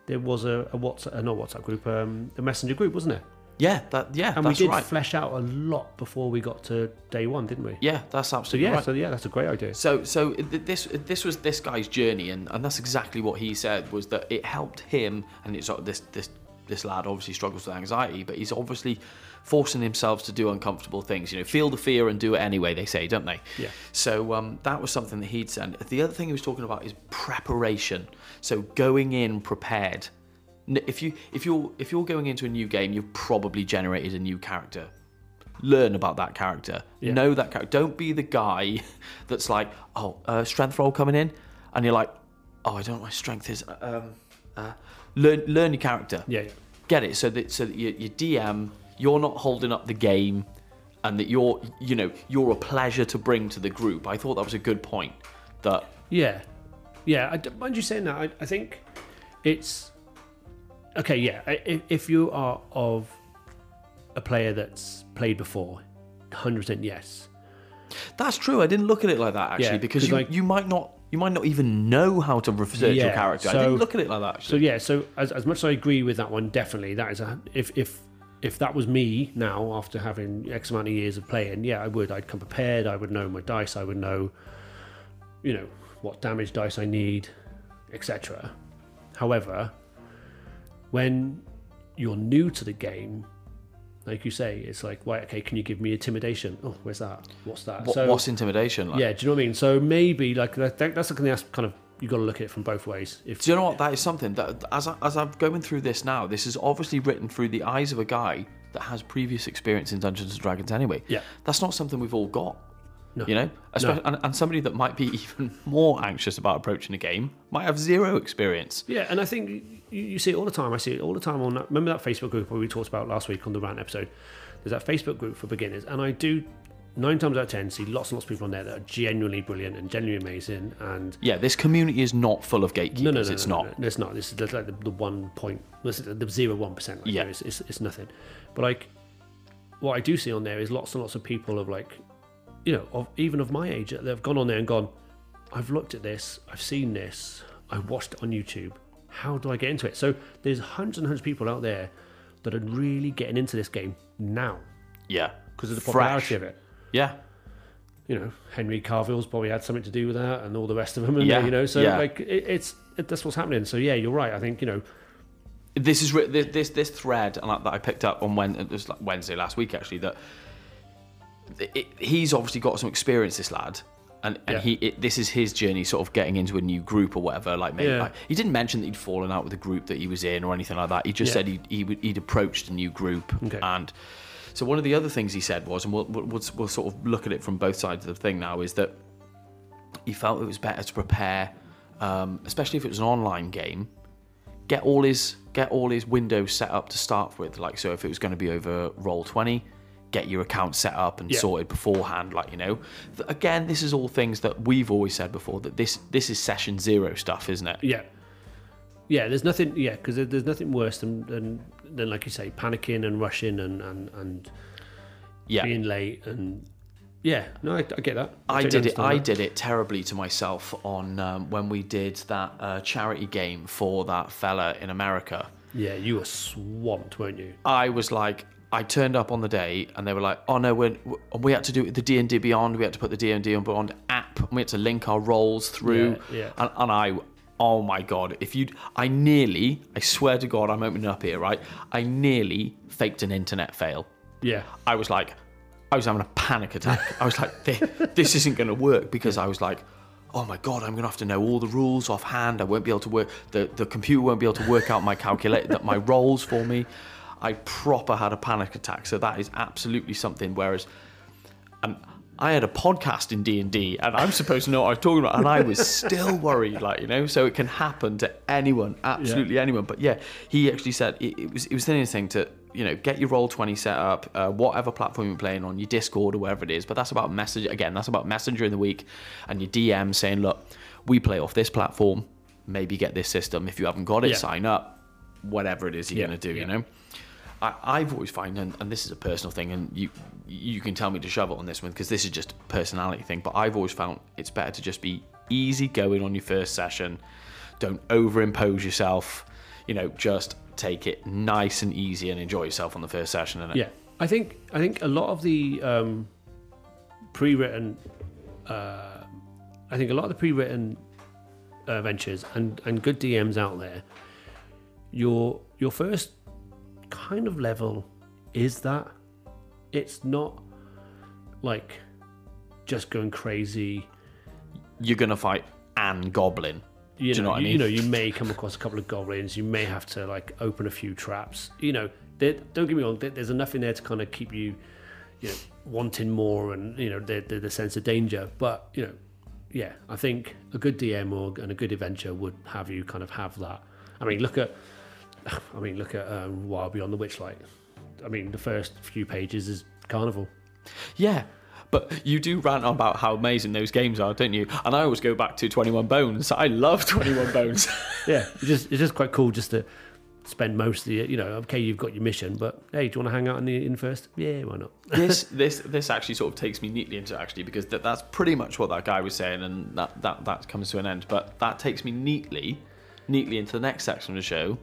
Speaker 2: there was a, a WhatsApp, uh, not WhatsApp group, um, a messenger group, wasn't it?
Speaker 1: Yeah that yeah
Speaker 2: And we did
Speaker 1: right
Speaker 2: flesh out a lot before we got to day one, didn't we?
Speaker 1: yeah that's
Speaker 2: So
Speaker 1: absolutely
Speaker 2: yeah,
Speaker 1: right
Speaker 2: so yeah, that's a great idea.
Speaker 1: So, so th- this this was this guy's journey, and, and that's exactly what he said was that it helped him. And it's sort of this this this lad obviously struggles with anxiety, but he's obviously forcing himself to do uncomfortable things. You know, feel the fear and do it anyway. They say, don't they?
Speaker 2: Yeah.
Speaker 1: So um, that was something that he'd said. The other thing he was talking about is preparation. So going in prepared. If you if you're if you're going into a new game, you've probably generated a new character. Learn about that character.
Speaker 2: Yeah.
Speaker 1: Know that character. Don't be the guy [laughs] that's like, oh, uh, strength roll coming in, and you're like, oh, I don't know what my strength is. Um, uh, learn learn your character.
Speaker 2: Yeah, yeah.
Speaker 1: Get it so that so that your, your DM, you're not holding up the game, and that you're you know you're a pleasure to bring to the group. I thought that was a good point. That
Speaker 2: Yeah, yeah. I don't mind you saying that. I, I think it's okay. Yeah, if, if you are of a player that's played before, hundred percent yes.
Speaker 1: that's true. I didn't look at it like that actually
Speaker 2: Yeah,
Speaker 1: because
Speaker 2: 'cause,
Speaker 1: you
Speaker 2: like-
Speaker 1: you might not you might not even know how to research your
Speaker 2: Yeah,
Speaker 1: character. I
Speaker 2: so-
Speaker 1: didn't look at it like that.
Speaker 2: So yeah. So as, as much as I agree with that one, definitely that is a if if if that was me now after having X amount of years of playing, yeah, I would. I'd come prepared. I would know my dice. I would know, you know, what damage dice I need, etc. However, when you're new to the game, like you say, it's like, right, okay, can you give me intimidation? Oh, where's that? What's that?
Speaker 1: What, what's intimidation? Like?
Speaker 2: yeah, do you know what I mean? So maybe like that, that's something that's kind of you got to look at it from both ways. If
Speaker 1: Do you know what? That is something that, as, I, as I'm going through this now, this is obviously written through the eyes of a guy that has previous experience in Dungeons and Dragons anyway.
Speaker 2: Yeah.
Speaker 1: That's not something we've all got.
Speaker 2: No.
Speaker 1: You know? Especially, and, and somebody that might be [laughs] even more anxious about approaching a game might have zero experience.
Speaker 2: Yeah, and I think you, you see it all the time. I see it all the time on that. Remember that Facebook group where we talked about last week on the rant episode? There's that Facebook group for beginners, and I do nine times out of ten see lots and lots of people on there that are genuinely brilliant and genuinely amazing. And
Speaker 1: Yeah, this community is not full of gatekeepers.
Speaker 2: no, no, no,
Speaker 1: it's
Speaker 2: no,
Speaker 1: not.
Speaker 2: No, it's not. This is like the, the one point. This is the zero one percent. Like,
Speaker 1: yeah,
Speaker 2: it's, it's, it's nothing. But like, what I do see on there is lots and lots of people of like, you know, of even of my age that have gone on there and gone, I've looked at this, I've seen this, I watched it on YouTube. How do I get into it? So there's hundreds and hundreds of people out there that are really getting into this game now
Speaker 1: Yeah.
Speaker 2: because of the
Speaker 1: Fresh.
Speaker 2: popularity of it.
Speaker 1: Yeah.
Speaker 2: you know, Henry Cavill's probably had something to do with that, and all the rest of them. And
Speaker 1: Yeah,
Speaker 2: you know, so
Speaker 1: yeah.
Speaker 2: like it, it's it, that's what's happening. So yeah, you're right. I think you know,
Speaker 1: this is this this, thread that I picked up on when it was like Wednesday last week actually that it, he's obviously got some experience this lad and, and
Speaker 2: Yeah.
Speaker 1: he it, this is his journey sort of getting into a new group or whatever like maybe
Speaker 2: Yeah.
Speaker 1: like, he didn't mention that he'd fallen out with the group that he was in or anything like that he just
Speaker 2: Yeah.
Speaker 1: said he, he would- he'd approached a new group
Speaker 2: Okay.
Speaker 1: and so one of the other things he said was and we'll, we'll, we'll, sort of look at it from both sides of the thing now is that he felt it was better to prepare um, especially if it was an online game get all his get all his windows set up to start with. Like so, if it was going to be over roll twenty, get your account set up and
Speaker 2: Yeah.
Speaker 1: sorted beforehand. Like you know, again, this is all things that we've always said before that this this is session zero stuff, isn't it?
Speaker 2: yeah, yeah. There's nothing, yeah, because there's nothing worse than, than than like you say, panicking and rushing and and and
Speaker 1: Yeah.
Speaker 2: being late and yeah. No, I, I get that.
Speaker 1: I
Speaker 2: totally
Speaker 1: did it. I
Speaker 2: that.
Speaker 1: did it terribly to myself on um, when we did that uh, charity game for that fella in America.
Speaker 2: Yeah, you were swamped, weren't you?
Speaker 1: I was like, I turned up on the day, and they were like, "Oh no, we're, we had to do the D and D Beyond. We had to put the D and D Beyond app. And we had to link our roles through."
Speaker 2: Yeah, yeah.
Speaker 1: And, and I, oh my god, if you, I nearly, I swear to God, I'm opening up here, right? I nearly faked an internet fail.
Speaker 2: Yeah,
Speaker 1: I was like, I was having a panic attack. I was like, this, [laughs] this isn't going to work because I was like, oh my god, I'm going to have to know all the rules offhand. I won't be able to work. The the computer won't be able to work out my calculate that [laughs] my rolls for me. I proper had a panic attack. So that is absolutely something. Whereas, and I had a podcast in D and D, and I'm supposed to know what I was talking about, and I was still worried, like you know. So it can happen to anyone, absolutely anyone. But yeah, he actually said it, it was it was thing to you know get your roll twenty set up, uh, whatever platform you're playing on, your Discord or wherever it is. But that's about message again. That's about Messenger in the week, and your DM saying, look, we play off this platform. Maybe get this system. If you haven't got it,
Speaker 2: Yeah.
Speaker 1: sign up. Whatever it is you're
Speaker 2: Yeah,
Speaker 1: going to do,
Speaker 2: yeah.
Speaker 1: you know. I, I've always found, and, and this is a personal thing, and you you can tell me to shove it on this one because this is just a personality thing. But I've always found it's better to just be easy going on your first session. Don't overimpose yourself. You know, just take it nice and easy and enjoy yourself on the first session.
Speaker 2: Yeah. I think I think a lot of the um, pre-written, uh, I think a lot of the pre-written uh, ventures and and good DMs out there. Your your first kind of level is that it's not like just going crazy.
Speaker 1: you're gonna fight an Goblin.
Speaker 2: You
Speaker 1: Do you know what I
Speaker 2: you, know, you [laughs] may come across a couple of goblins. You may have to like open a few traps. You know, there, don't get me wrong. there- There's enough in there to kind of keep you, you know, wanting more and you know the, the the sense of danger. But you know, yeah, I think a good DM or and a good adventure would have you kind of have that. I mean, look at, [sighs] I mean, look at um, Wild Beyond the Witchlight. I mean, the first few pages is Carnival.
Speaker 1: Yeah. But you do rant on about how amazing those games are, don't you? And I always go back to 21 Bones. I love 21 Bones. [laughs]
Speaker 2: Yeah, it's just it's just quite cool just to spend most of the you know okay you've got your mission but hey do you want to hang out in the inn first yeah why not [laughs]
Speaker 1: this this this actually sort of takes me neatly into actually because that, that's pretty much what that guy was saying, and that, that that comes to an end. But that takes me neatly, neatly into the next section of the show,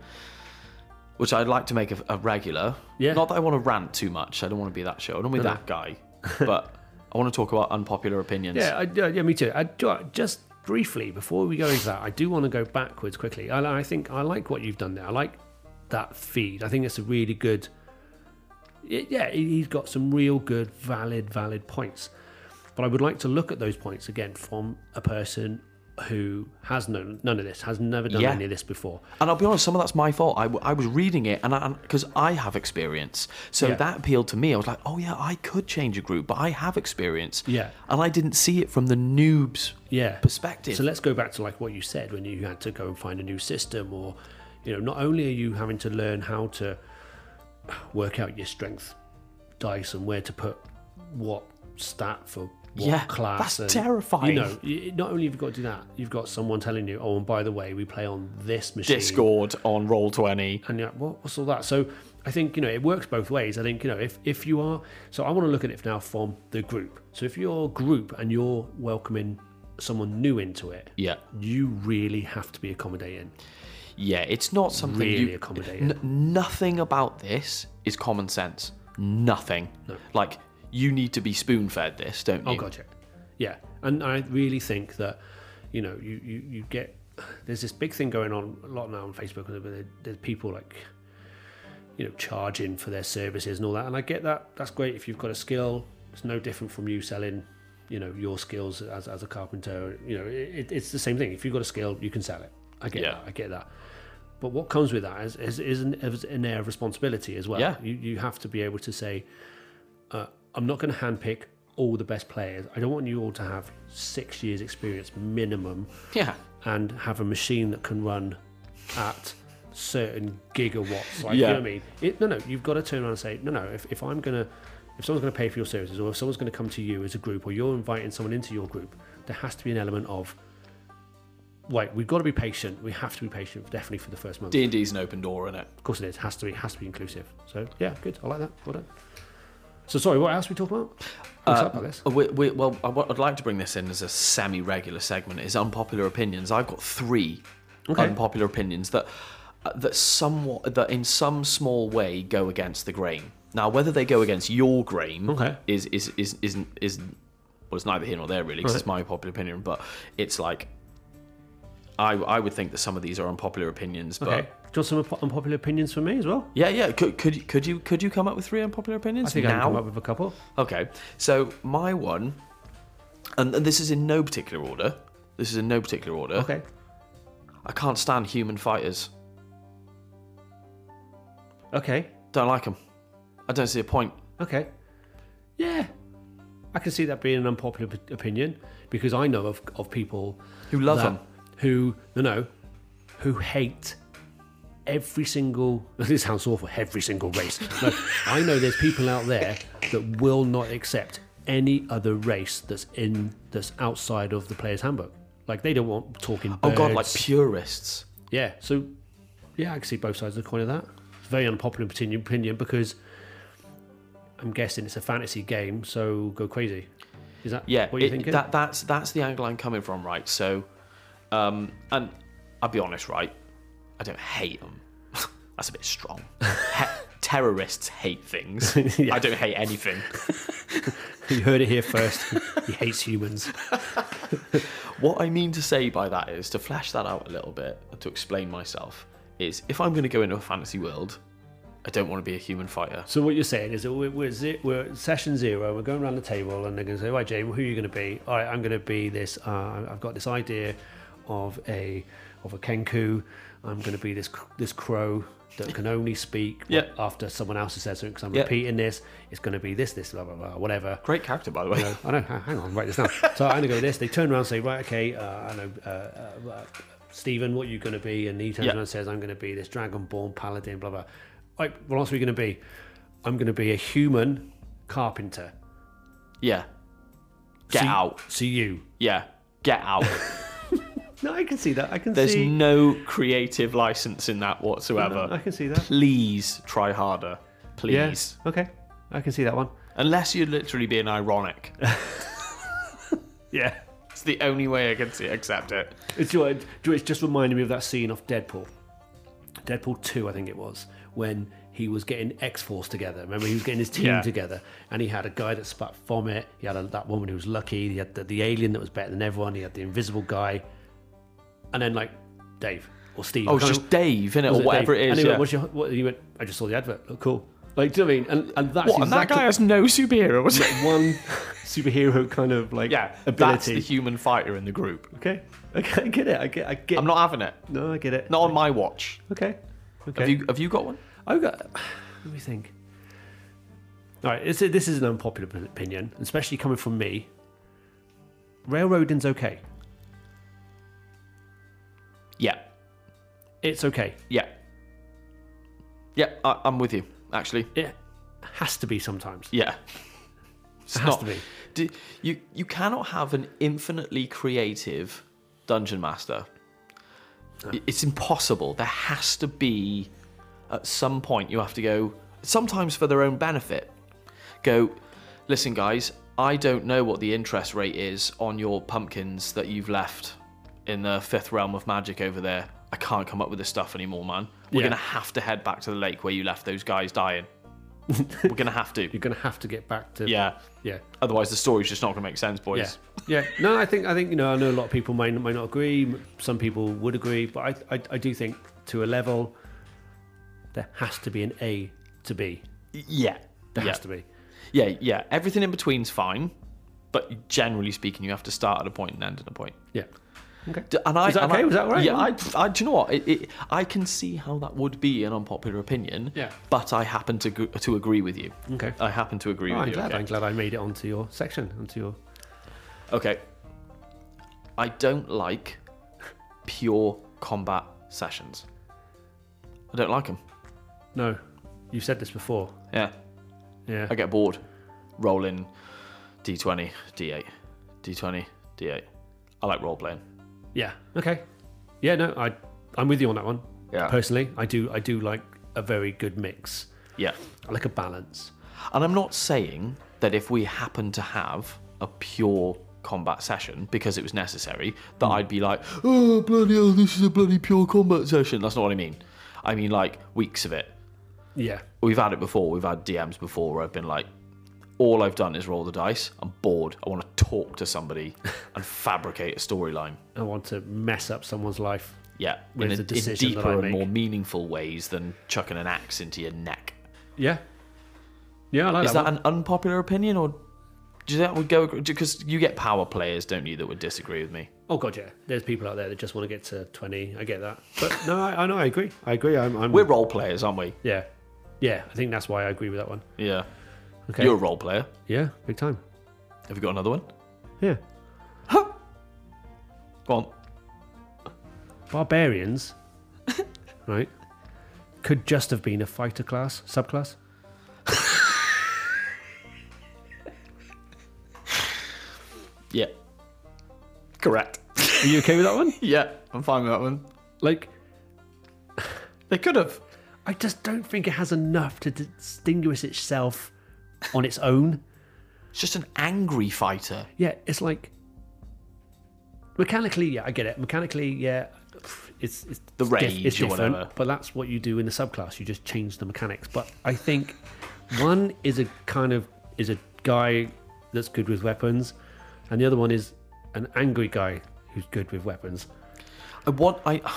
Speaker 1: which I'd like to make a, a regular.
Speaker 2: Yeah.
Speaker 1: Not that I want to rant too much. I don't want to be that show. I don't want to be
Speaker 2: No,
Speaker 1: that guy. [laughs] but I want to talk about unpopular opinions.
Speaker 2: Yeah, I, yeah, yeah, me too. I, do- I- just briefly before we go into that, I do want to go backwards quickly. I, I think I like what you've done there. I like that feed. I think it's a really good. Yeah, he's got some real good, valid, valid points. But I would like to look at those points again from a person who has known none of this, has never done
Speaker 1: Yeah.
Speaker 2: any of this before.
Speaker 1: And I'll be honest, some of that's my fault. I, w- I was reading it, and because I, have experience, so
Speaker 2: Yeah.
Speaker 1: that appealed to me. I was like, oh yeah, I could change a group, but I have experience.
Speaker 2: Yeah.
Speaker 1: and I didn't see it from the noob's
Speaker 2: yeah
Speaker 1: perspective.
Speaker 2: So let's go back to like what you said when you had to go and find a new system, or you know, not only are you having to learn how to work out your strength dice and where to put what stat for
Speaker 1: Yeah,
Speaker 2: class.
Speaker 1: that's
Speaker 2: and,
Speaker 1: terrifying.
Speaker 2: You know, not only have you got to do that, you've got someone telling you, oh, and by the way, we play on this machine.
Speaker 1: Discord on Roll Twenty.
Speaker 2: And you're like, what, what's all that? So I think, you know, it works both ways. I think, you know, if, if you are, so I want to look at it now from the group. So if you're a group and you're welcoming someone new into it,
Speaker 1: Yeah,
Speaker 2: you really have to be accommodating.
Speaker 1: yeah, it's not something
Speaker 2: Really
Speaker 1: you.
Speaker 2: accommodating.
Speaker 1: N- nothing about this is common sense. Nothing.
Speaker 2: No.
Speaker 1: Like you need to be spoon fed this, don't you?
Speaker 2: Oh, God, yeah. Yeah, and I really think that you know you you, you get there's this big thing going on a lot now on Facebook where there's people like you know charging for their services and all that, and I get that. That's great if you've got a skill. It's no different from you selling you know your skills as, as a carpenter. You know it, it's the same thing. If you've got a skill, you can sell it. I get
Speaker 1: Yeah.
Speaker 2: that. I get that. But what comes with that is, is, is an, is an air of responsibility as well.
Speaker 1: Yeah.
Speaker 2: You, you have to be able to say, uh, I'm not going to handpick all the best players. I don't want you all to have six years' experience minimum
Speaker 1: Yeah.
Speaker 2: and have a machine that can run at certain gigawatts. Like,
Speaker 1: Yeah.
Speaker 2: you know what I mean? It, no, no, you've got to turn around and say, no, no, if, if I'm going to, if someone's going to pay for your services or if someone's going to come to you as a group or you're inviting someone into your group, there has to be an element of, right, we've got to be patient. We have to be patient, definitely for the first month.
Speaker 1: D and D's an open door, isn't it?
Speaker 2: Of course it is. Has to be. Has to be inclusive. So yeah, good. I like that. Well done. So sorry, what else we talk about? What's up, I guess?
Speaker 1: Uh, we, we, well, I, would like to bring this in as a semi-regular segment. Is unpopular opinions. I've got three
Speaker 2: Okay.
Speaker 1: unpopular opinions that uh, that somewhat that in some small way go against the grain. Now, whether they go against your grain
Speaker 2: Okay.
Speaker 1: is is is isn't is well, it's neither here nor there really, because it's my popular opinion. But it's like I I would think that some of these are unpopular opinions, but.
Speaker 2: Okay. Do you want some unpopular opinions from me as well?
Speaker 1: Yeah, yeah. Could, could you could you could you come up with three unpopular opinions
Speaker 2: I think I can come up with a couple.
Speaker 1: Okay, so my one, and, and this is in no particular order. This is in no particular order.
Speaker 2: Okay.
Speaker 1: I can't stand human fighters.
Speaker 2: Okay.
Speaker 1: Don't like them. I don't see a point.
Speaker 2: Okay. Yeah. I can see that being an unpopular p- opinion because I know of, of people
Speaker 1: Who love them?
Speaker 2: who no no who hate every single [laughs] this sounds awful every single race no, i know there's people out there that will not accept any other race that's in that's outside of the player's handbook like they don't want talking
Speaker 1: Oh god, like purists.
Speaker 2: yeah so yeah i can see both sides of the coin of that it's very unpopular opinion, opinion because i'm guessing it's a fantasy game so go crazy is that
Speaker 1: Yeah,
Speaker 2: what you're
Speaker 1: it-
Speaker 2: thinking
Speaker 1: that that's that's the angle I'm coming from, right? So, um, and I'll be honest, right? I don't hate them. [laughs] that's a bit strong. He- terrorists hate things. [laughs]
Speaker 2: Yeah.
Speaker 1: I don't hate anything. [laughs]
Speaker 2: you heard it here first he hates humans
Speaker 1: What I mean to say by that is to flesh that out a little bit, to explain myself, is if I'm going to go into a fantasy world, I don't want to be a human fighter.
Speaker 2: So what you're saying is that we're, we're, we're session zero. We're going around the table, and they're going to say, "Right, Jay, who are you going to be? All right, I'm going to be this. Uh, I've got this idea of a of a kenku. I'm going to be this this crow that can only speak
Speaker 1: Yeah.
Speaker 2: after someone else has said something. Because I'm
Speaker 1: Yeah.
Speaker 2: repeating this. It's going to be this, this, blah blah blah, whatever.
Speaker 1: Great character, by the way.
Speaker 2: I know. Hang on, write this down. So I'm going to go this. They turn around and say, right, okay, uh, I know, uh, uh, uh, Stephen, what are you going to be? And he turns
Speaker 1: Yeah.
Speaker 2: around and says, I'm going to be this dragonborn paladin, blah, blah. Right, what else are we going to be? I'm going to be a human carpenter.
Speaker 1: Yeah. Get
Speaker 2: See-
Speaker 1: out.
Speaker 2: See you.
Speaker 1: Yeah. Get out. [laughs]
Speaker 2: No, I can see that. I can
Speaker 1: There's
Speaker 2: see.
Speaker 1: no creative license in that whatsoever.
Speaker 2: I can see that.
Speaker 1: Please try harder. Please.
Speaker 2: Yeah. Okay. I can see that one.
Speaker 1: Unless you're literally being ironic. [laughs]
Speaker 2: Yeah.
Speaker 1: It's the only way I can see accept it.
Speaker 2: It's, it's just reminded me of that scene off Deadpool. Deadpool 2, I think it was, when he was getting X Force together. Remember, he was getting his team
Speaker 1: Yeah.
Speaker 2: together, and he had a guy that spat vomit. He had a, that woman who was lucky. He had the, the alien that was better than everyone. He had the invisible guy, and then like Dave or Steve.
Speaker 1: Oh, it's just Dave, innit? Or whatever it is.
Speaker 2: And he
Speaker 1: yeah.
Speaker 2: went, What's your, what, he went, I just saw the advert. Look cool. Like, do you know what I mean? And, and that's
Speaker 1: what? And that
Speaker 2: exactly
Speaker 1: guy has no superheroes.
Speaker 2: one superhero kind of like
Speaker 1: yeah. That's
Speaker 2: ability.
Speaker 1: the human fighter in the group.
Speaker 2: okay. [laughs] Okay, I get it. I get. I get.
Speaker 1: I'm not having it.
Speaker 2: No, I get it.
Speaker 1: Not on my watch.
Speaker 2: Okay. Okay.
Speaker 1: Have you Have you got one?
Speaker 2: I've got. Let me think. All right, this is, this is an unpopular opinion, especially coming from me. Railroading's okay.
Speaker 1: Yeah.
Speaker 2: It's okay.
Speaker 1: Yeah. Yeah. I, I'm with you. Actually.
Speaker 2: It has to be sometimes.
Speaker 1: Yeah. It's
Speaker 2: It has to be.
Speaker 1: Do, you you cannot have an infinitely creative dungeon master. I- It's impossible. There has to be at some point you have to go sometimes for their own benefit. Go, listen guys, I don't know what the interest rate is on your pumpkins that you've left in the fifth realm of magic over there. I can't come up with this stuff anymore, man. We're
Speaker 2: Yeah.
Speaker 1: gonna have to head back to the lake where you left those guys dying. [laughs] We're gonna have to.
Speaker 2: You're going to have to get back to
Speaker 1: Yeah.
Speaker 2: yeah.
Speaker 1: Otherwise, the story's just not gonna make sense,
Speaker 2: Yeah,
Speaker 1: boys.
Speaker 2: yeah. No, I think I think you know I know a lot of people may may not agree. Some people would agree, but I I, I do think to a level there has to be an A to B.
Speaker 1: Yeah.
Speaker 2: There
Speaker 1: yeah.
Speaker 2: has to be.
Speaker 1: Yeah, yeah. Everything in between's fine, but generally speaking, you have to start at a point and end at a point.
Speaker 2: Yeah. Okay.
Speaker 1: And I,
Speaker 2: Is that okay?
Speaker 1: I-
Speaker 2: Was that right?
Speaker 1: Yeah, I, I, do you know what? It, it, I can see how that would be an unpopular opinion.
Speaker 2: Yeah.
Speaker 1: But I happen to to agree with you.
Speaker 2: Okay.
Speaker 1: I happen to agree
Speaker 2: Oh,
Speaker 1: with
Speaker 2: I'm
Speaker 1: you.
Speaker 2: glad.
Speaker 1: okay?
Speaker 2: I'm glad I made it onto your section, onto your.
Speaker 1: Okay. I don't like pure combat sessions. I don't like them.
Speaker 2: No, you've said this before.
Speaker 1: Yeah.
Speaker 2: Yeah.
Speaker 1: I get bored. Rolling D20, D8, D20, D8. I like role playing.
Speaker 2: Yeah. Okay. Yeah. No, I I'm with you on that one.
Speaker 1: Yeah.
Speaker 2: Personally, I do I do like a very good mix.
Speaker 1: Yeah.
Speaker 2: I like a balance.
Speaker 1: And I'm not saying that if we happen to have a pure combat session because it was necessary, that hmm. I'd be like, oh, bloody hell, this is a bloody pure combat session. That's not what I mean. I mean, like, weeks of it.
Speaker 2: Yeah.
Speaker 1: We've had it before. We've had DMs before where I've been like, all I've done is roll the dice. I'm bored. I want to talk to somebody [laughs] and fabricate a storyline.
Speaker 2: I want to mess up someone's life.
Speaker 1: Yeah, in, a, in deeper and more meaningful ways than chucking an axe into your neck.
Speaker 2: Yeah. Yeah, I like
Speaker 1: Is
Speaker 2: that.
Speaker 1: that an unpopular opinion, or do that would go? Because you get power players, don't you, that would disagree with me?
Speaker 2: Oh god, yeah. There's people out there that just want to get to twenty. I get that, but no, I, I know. I agree. I agree. I'm. I'm
Speaker 1: We're role players, aren't we?
Speaker 2: yeah, yeah. I think that's why I agree with that one.
Speaker 1: Yeah.
Speaker 2: Okay.
Speaker 1: You're a role player.
Speaker 2: Yeah, big time.
Speaker 1: Have you got another one?
Speaker 2: Yeah.
Speaker 1: Go on.
Speaker 2: Barbarians, [laughs] right, could just have been a fighter class, subclass. [laughs]
Speaker 1: Yeah. Correct.
Speaker 2: Are you okay with that one? [laughs]
Speaker 1: yeah, I'm fine with that one.
Speaker 2: Like,
Speaker 1: They could have.
Speaker 2: I just don't think it has enough to distinguish itself on its own.
Speaker 1: It's just an angry fighter.
Speaker 2: Yeah, it's like mechanically, yeah, I get it. Mechanically, yeah, it's, it's
Speaker 1: The rage
Speaker 2: it's different,
Speaker 1: whatever.
Speaker 2: but that's what you do in the subclass. You just change the mechanics. But I think one is a kind of is a guy that's good with weapons, and the other one is an angry guy who's good with weapons.
Speaker 1: I want. I. [sighs]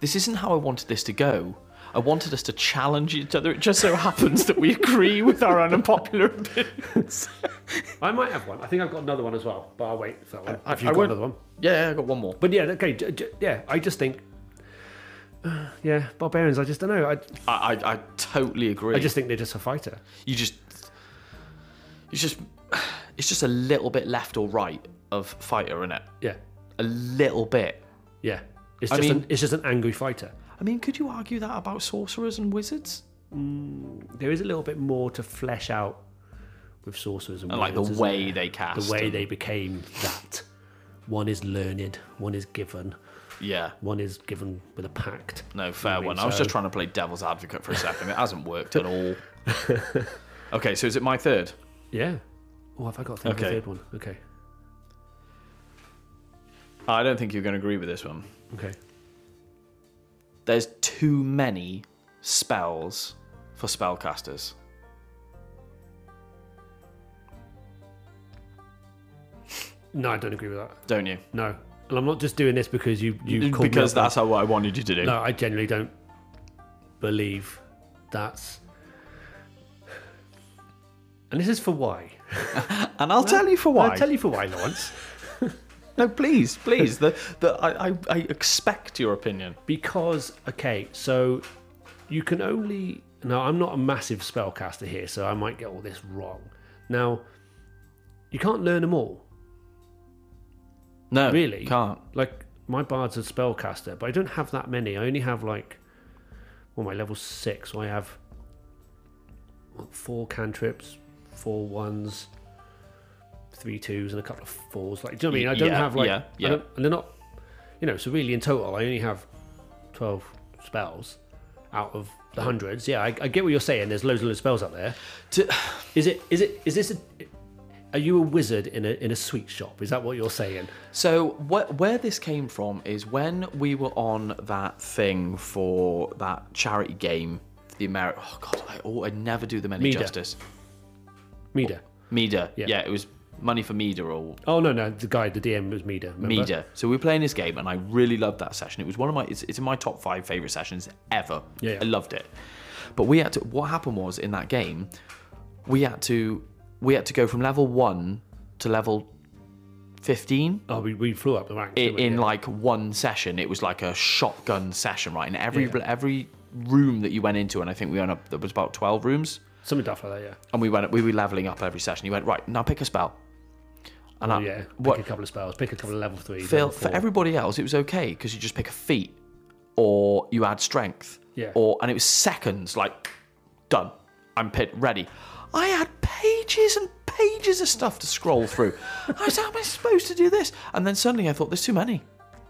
Speaker 1: This isn't how I wanted this to go. I wanted us to challenge each other. It just so happens that we agree with our unpopular opinions.
Speaker 2: I might have one. I think I've got another one as well, but I'll wait for that one. If you've
Speaker 1: I
Speaker 2: got
Speaker 1: won't-
Speaker 2: another one.
Speaker 1: Yeah, I got one more.
Speaker 2: But yeah, okay, j- j- yeah. I just think, uh, yeah, barbarians. I just don't know. I,
Speaker 1: I, I, I totally agree.
Speaker 2: I just think they're just a fighter.
Speaker 1: you just it's just it's just a little bit left or right of fighter in it
Speaker 2: Yeah,
Speaker 1: a little bit
Speaker 2: yeah. It's
Speaker 1: I
Speaker 2: just
Speaker 1: mean-
Speaker 2: an, it's just an angry fighter.
Speaker 1: I mean could you argue that about sorcerers and wizards mm,
Speaker 2: There is a little bit more to flesh out with sorcerers and,
Speaker 1: and like the way
Speaker 2: there?
Speaker 1: they cast
Speaker 2: the way
Speaker 1: and-
Speaker 2: they became that. One is learned, one is given,
Speaker 1: yeah
Speaker 2: one is given with a pact.
Speaker 1: no fair
Speaker 2: I mean,
Speaker 1: one i was
Speaker 2: so-
Speaker 1: just trying to play devil's advocate for a second it hasn't worked at all [laughs] okay so is it my third
Speaker 2: Yeah. Oh, have I got the
Speaker 1: Okay.
Speaker 2: third one? Okay.
Speaker 1: i don't think you're going to agree with this one
Speaker 2: Okay.
Speaker 1: There's too many spells for spellcasters
Speaker 2: No, I don't agree with that.
Speaker 1: don't you
Speaker 2: No, and I'm not just doing this because you you called me
Speaker 1: because
Speaker 2: up
Speaker 1: that's how I wanted you to do.
Speaker 2: No, I genuinely don't believe that's. And this is for why. [laughs]
Speaker 1: And I'll tell you for why.
Speaker 2: I'll tell you for why, Lawrence.
Speaker 1: No, please, please. the, [laughs] the, I, I, I expect your opinion.
Speaker 2: Because, okay, so you can only. Now, I'm not a massive spellcaster here, so I might get all this wrong. Now, you can't learn them all.
Speaker 1: No,
Speaker 2: Really?
Speaker 1: can't.
Speaker 2: Like, my bard's a spellcaster, but I don't have that many. I only have, like. Well, my level six, so I have. what, four cantrips, four ones, three twos, and a couple of fours. Like, do you know what I mean? I don't
Speaker 1: Yeah,
Speaker 2: have, like.
Speaker 1: yeah, yeah.
Speaker 2: and they're not. You know, so really in total, I only have 12 spells out of the hundreds. Yeah, I, I get what you're saying. There's loads and loads of spells out there.
Speaker 1: To-
Speaker 2: Is it? Is it? Is this a? Are you a wizard in a in a sweet shop? Is that what you're saying?
Speaker 1: So wh- where this came from is when we were on that thing for that charity game the American. Oh god, I, oh, I never do them any
Speaker 2: Mida.
Speaker 1: justice.
Speaker 2: Mida.
Speaker 1: Mida.
Speaker 2: Yeah.
Speaker 1: Yeah. it was money for Mida or
Speaker 2: Oh no, no, the guy, the DM was Mida. remember?
Speaker 1: Mida. So we were playing this game, and I really loved that session. It was one of my. It's, it's in my top five favorite sessions ever.
Speaker 2: Yeah, yeah.
Speaker 1: I loved it. But we had to. What happened was in that game, we had to we had to go from level one to level fifteen.
Speaker 2: Oh, we, we flew up the ranks.
Speaker 1: i- in
Speaker 2: Yeah.
Speaker 1: like one session. It was like a shotgun session, right? And every
Speaker 2: Yeah.
Speaker 1: every room that you went into, and I think we went up. There was about twelve rooms,
Speaker 2: something daft like that. Yeah.
Speaker 1: and we went. We were leveling up every session. You went right now. Pick a spell. And
Speaker 2: Oh
Speaker 1: I,
Speaker 2: yeah. Pick
Speaker 1: what
Speaker 2: a couple of spells. Pick a couple of level three.
Speaker 1: Phil,
Speaker 2: level
Speaker 1: for everybody else, it was okay because you just pick a feat, or you add strength,
Speaker 2: Yeah.
Speaker 1: or and it was seconds. Like done. I'm pit ready. I had pages and pages of stuff to scroll through. [laughs] I was, how am I supposed to do this? And then suddenly I thought, there's too many.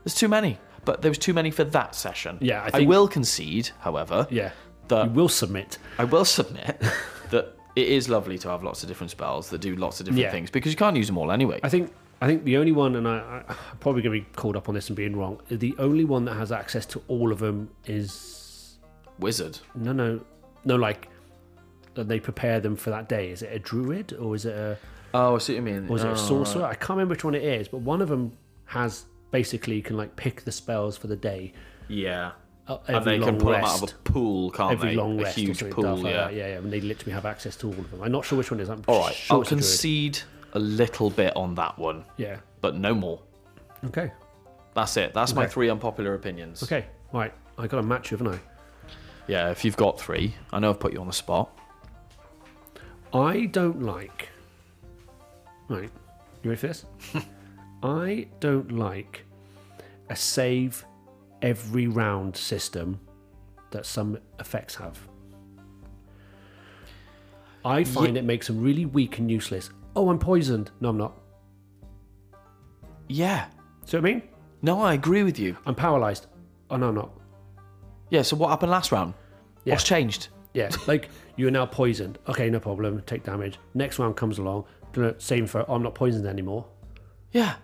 Speaker 1: There's too many. But there was too many for that session.
Speaker 2: Yeah, I
Speaker 1: I will concede, however,
Speaker 2: Yeah.
Speaker 1: that
Speaker 2: you will submit.
Speaker 1: I will submit [laughs] that it is lovely to have lots of different spells that do lots of different
Speaker 2: Yeah.
Speaker 1: things because you can't use them all anyway.
Speaker 2: I think I think the only one, and I, I, I'm probably going to be called up on this and being wrong. The only one that has access to all of them is
Speaker 1: Wizard.
Speaker 2: no, no, no. Like that they prepare them for that day. Is it a druid or is it a
Speaker 1: Oh, I see what you mean.
Speaker 2: or is it
Speaker 1: Oh,
Speaker 2: a sorcerer? Oh, I can't remember which one it is, but one of them has basically can like pick the spells for the day.
Speaker 1: Yeah.
Speaker 2: Uh,
Speaker 1: and they
Speaker 2: long
Speaker 1: can pull
Speaker 2: rest.
Speaker 1: them out of a pool, can't
Speaker 2: Every
Speaker 1: they?
Speaker 2: long rest, or
Speaker 1: huge pool,
Speaker 2: daft like
Speaker 1: yeah.
Speaker 2: yeah, yeah. And they literally have access to all of them. I'm not sure which one is. I'm
Speaker 1: All right,
Speaker 2: sure
Speaker 1: I'll
Speaker 2: it's a
Speaker 1: concede a little bit on that one,
Speaker 2: Yeah.
Speaker 1: but no more.
Speaker 2: Okay.
Speaker 1: That's it. That's my three unpopular opinions.
Speaker 2: Okay. Right. I got a match, haven't I?
Speaker 1: Yeah, if you've got three, I know I've put you on the spot.
Speaker 2: I don't like. Right, you ready for this? [laughs] I don't like a save every round system that some effects have. I find it makes them really weak and useless. Oh, I'm poisoned. No, I'm not.
Speaker 1: Yeah.
Speaker 2: See what I mean?
Speaker 1: No, I agree with you.
Speaker 2: I'm paralyzed. Oh, no, I'm not.
Speaker 1: Yeah. So what happened last round?
Speaker 2: Yeah.
Speaker 1: What's changed?
Speaker 2: Yeah, like you are now poisoned. Okay, no problem. Take damage. Next round comes along. Same for oh, I'm not poisoned anymore.
Speaker 1: Yeah.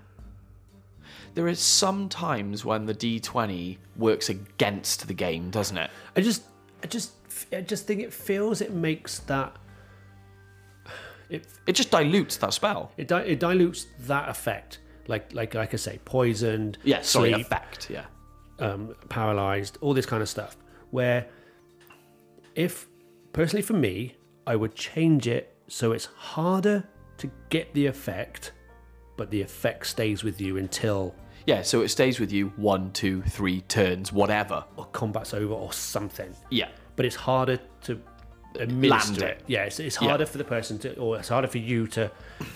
Speaker 1: There is some times when the D20 works against the game, doesn't it?
Speaker 2: I just, I just, I just think it feels it makes that it
Speaker 1: It just dilutes that spell.
Speaker 2: it, di- it dilutes that effect. Like, like, like I say, poisoned,
Speaker 1: Yeah. Sorry,
Speaker 2: sleep,
Speaker 1: effect. Yeah.
Speaker 2: um, paralyzed, all this kind of stuff. Where, if personally for me, I would change it so it's harder to get the effect, but the effect stays with you until
Speaker 1: Yeah. So it stays with you one, two, three turns, whatever.
Speaker 2: or combat's over or something.
Speaker 1: Yeah.
Speaker 2: But it's harder to administer
Speaker 1: Land
Speaker 2: it.
Speaker 1: it.
Speaker 2: Yeah, it's, it's
Speaker 1: Yeah.
Speaker 2: harder for the person to, or it's harder for you to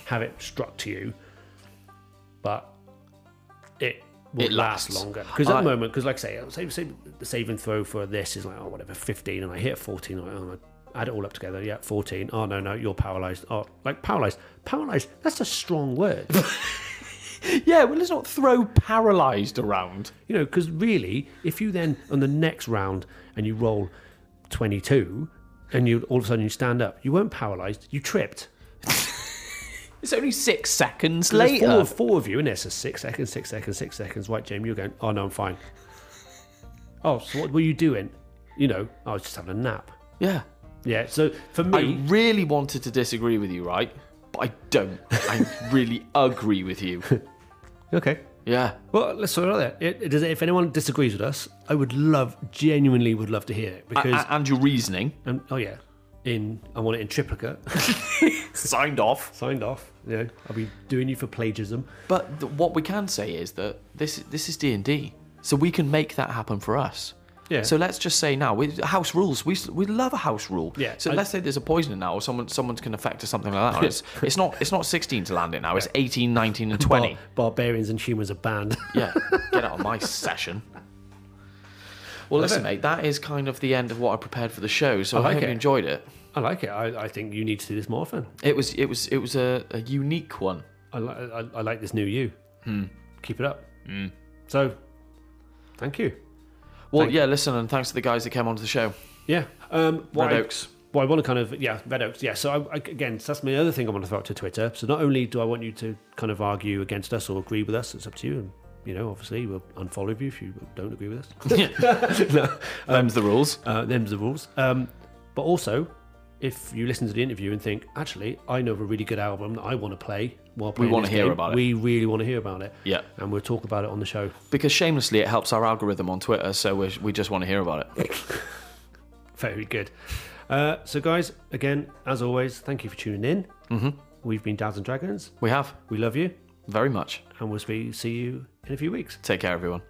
Speaker 2: have it struck to you, but it will
Speaker 1: It
Speaker 2: last
Speaker 1: lasts.
Speaker 2: longer. Because at
Speaker 1: I-
Speaker 2: the moment, because like I say, say, say the save and throw for this is like oh whatever, fifteen, and I hit fourteen. I'm like, oh, add it all up together. Yeah, fourteen. Oh no, no, you're paralyzed. Oh, like paralyzed. Paralyzed. That's a strong word. [laughs]
Speaker 1: Yeah. Well, let's not throw paralyzed around.
Speaker 2: You know, because really, if you then on the next round and you roll twenty-two, and you all of a sudden you stand up, you weren't paralyzed. You tripped. [laughs]
Speaker 1: It's only six seconds later.
Speaker 2: four, four of you and there, so six seconds, six seconds, six seconds. Right, Jamie, you're going. Oh no, I'm fine. Oh, so what were you doing? You know, oh, I was just having a nap.
Speaker 1: Yeah.
Speaker 2: Yeah. So for me, I
Speaker 1: really wanted to disagree with you, right? But I don't. I [laughs] really agree with you.
Speaker 2: okay.
Speaker 1: Yeah.
Speaker 2: Well, let's sort it out there. It, it, does- if anyone disagrees with us, I would love, genuinely would love to hear it because,
Speaker 1: a- and your reasoning
Speaker 2: um, oh yeah, in I want it in triplicate, [laughs] [laughs]
Speaker 1: signed off.
Speaker 2: signed off. You know, I'll be doing you for plagiarism.
Speaker 1: But th- what we can say is that this this is D and D, so we can make that happen for us.
Speaker 2: Yeah.
Speaker 1: So let's just say now, we, house rules. We we love a house rule.
Speaker 2: Yeah,
Speaker 1: So
Speaker 2: I-
Speaker 1: let's say there's a poisoning now, or someone someone's can affect or something like that. It's, it's not it's not 16 to land it now. It's 18, 19, and 20.
Speaker 2: Bar- barbarians and humans are banned.
Speaker 1: Yeah, get out of my session. Well, listen, mate, that is kind of the end of what I prepared for the show. So
Speaker 2: I
Speaker 1: I,
Speaker 2: like
Speaker 1: hope
Speaker 2: it.
Speaker 1: you enjoyed it.
Speaker 2: I like it. I, I think you need to do this more often.
Speaker 1: It was it was it was a, a unique one.
Speaker 2: I, li- I, I like this new you. Hmm. Keep it up. So, thank you.
Speaker 1: Well,
Speaker 2: Thank-
Speaker 1: yeah, listen, and thanks to the guys that came onto the show.
Speaker 2: Yeah. Um,
Speaker 1: Red
Speaker 2: I-
Speaker 1: Oaks.
Speaker 2: Well, I want to kind of yeah, Red Oaks. Yeah. So I, I, again, so that's my other thing I want to throw out to Twitter. So not only do I want you to kind of argue against us or agree with us, it's up to you. And you know, obviously we'll unfollow you if you don't agree with us. [laughs] [laughs] no,
Speaker 1: Them's the rules.
Speaker 2: uh, them's the rules. Um, but also, if you listen to the interview and think, actually, I know of a really good album that I want to play while playing
Speaker 1: we
Speaker 2: wanna
Speaker 1: hear
Speaker 2: game,"
Speaker 1: about it.
Speaker 2: We really want to hear about it.
Speaker 1: Yeah.
Speaker 2: And we'll talk about it on the show.
Speaker 1: Because shamelessly, it helps our algorithm on Twitter, so we we just want to hear about it. [laughs]
Speaker 2: Very good. Uh, so, guys, again, as always, thank you for tuning in. Mm-hmm. We've been Dads and Dragons.
Speaker 1: We have
Speaker 2: We love you,
Speaker 1: very much.
Speaker 2: and we'll see you in a few weeks.
Speaker 1: Take care, everyone.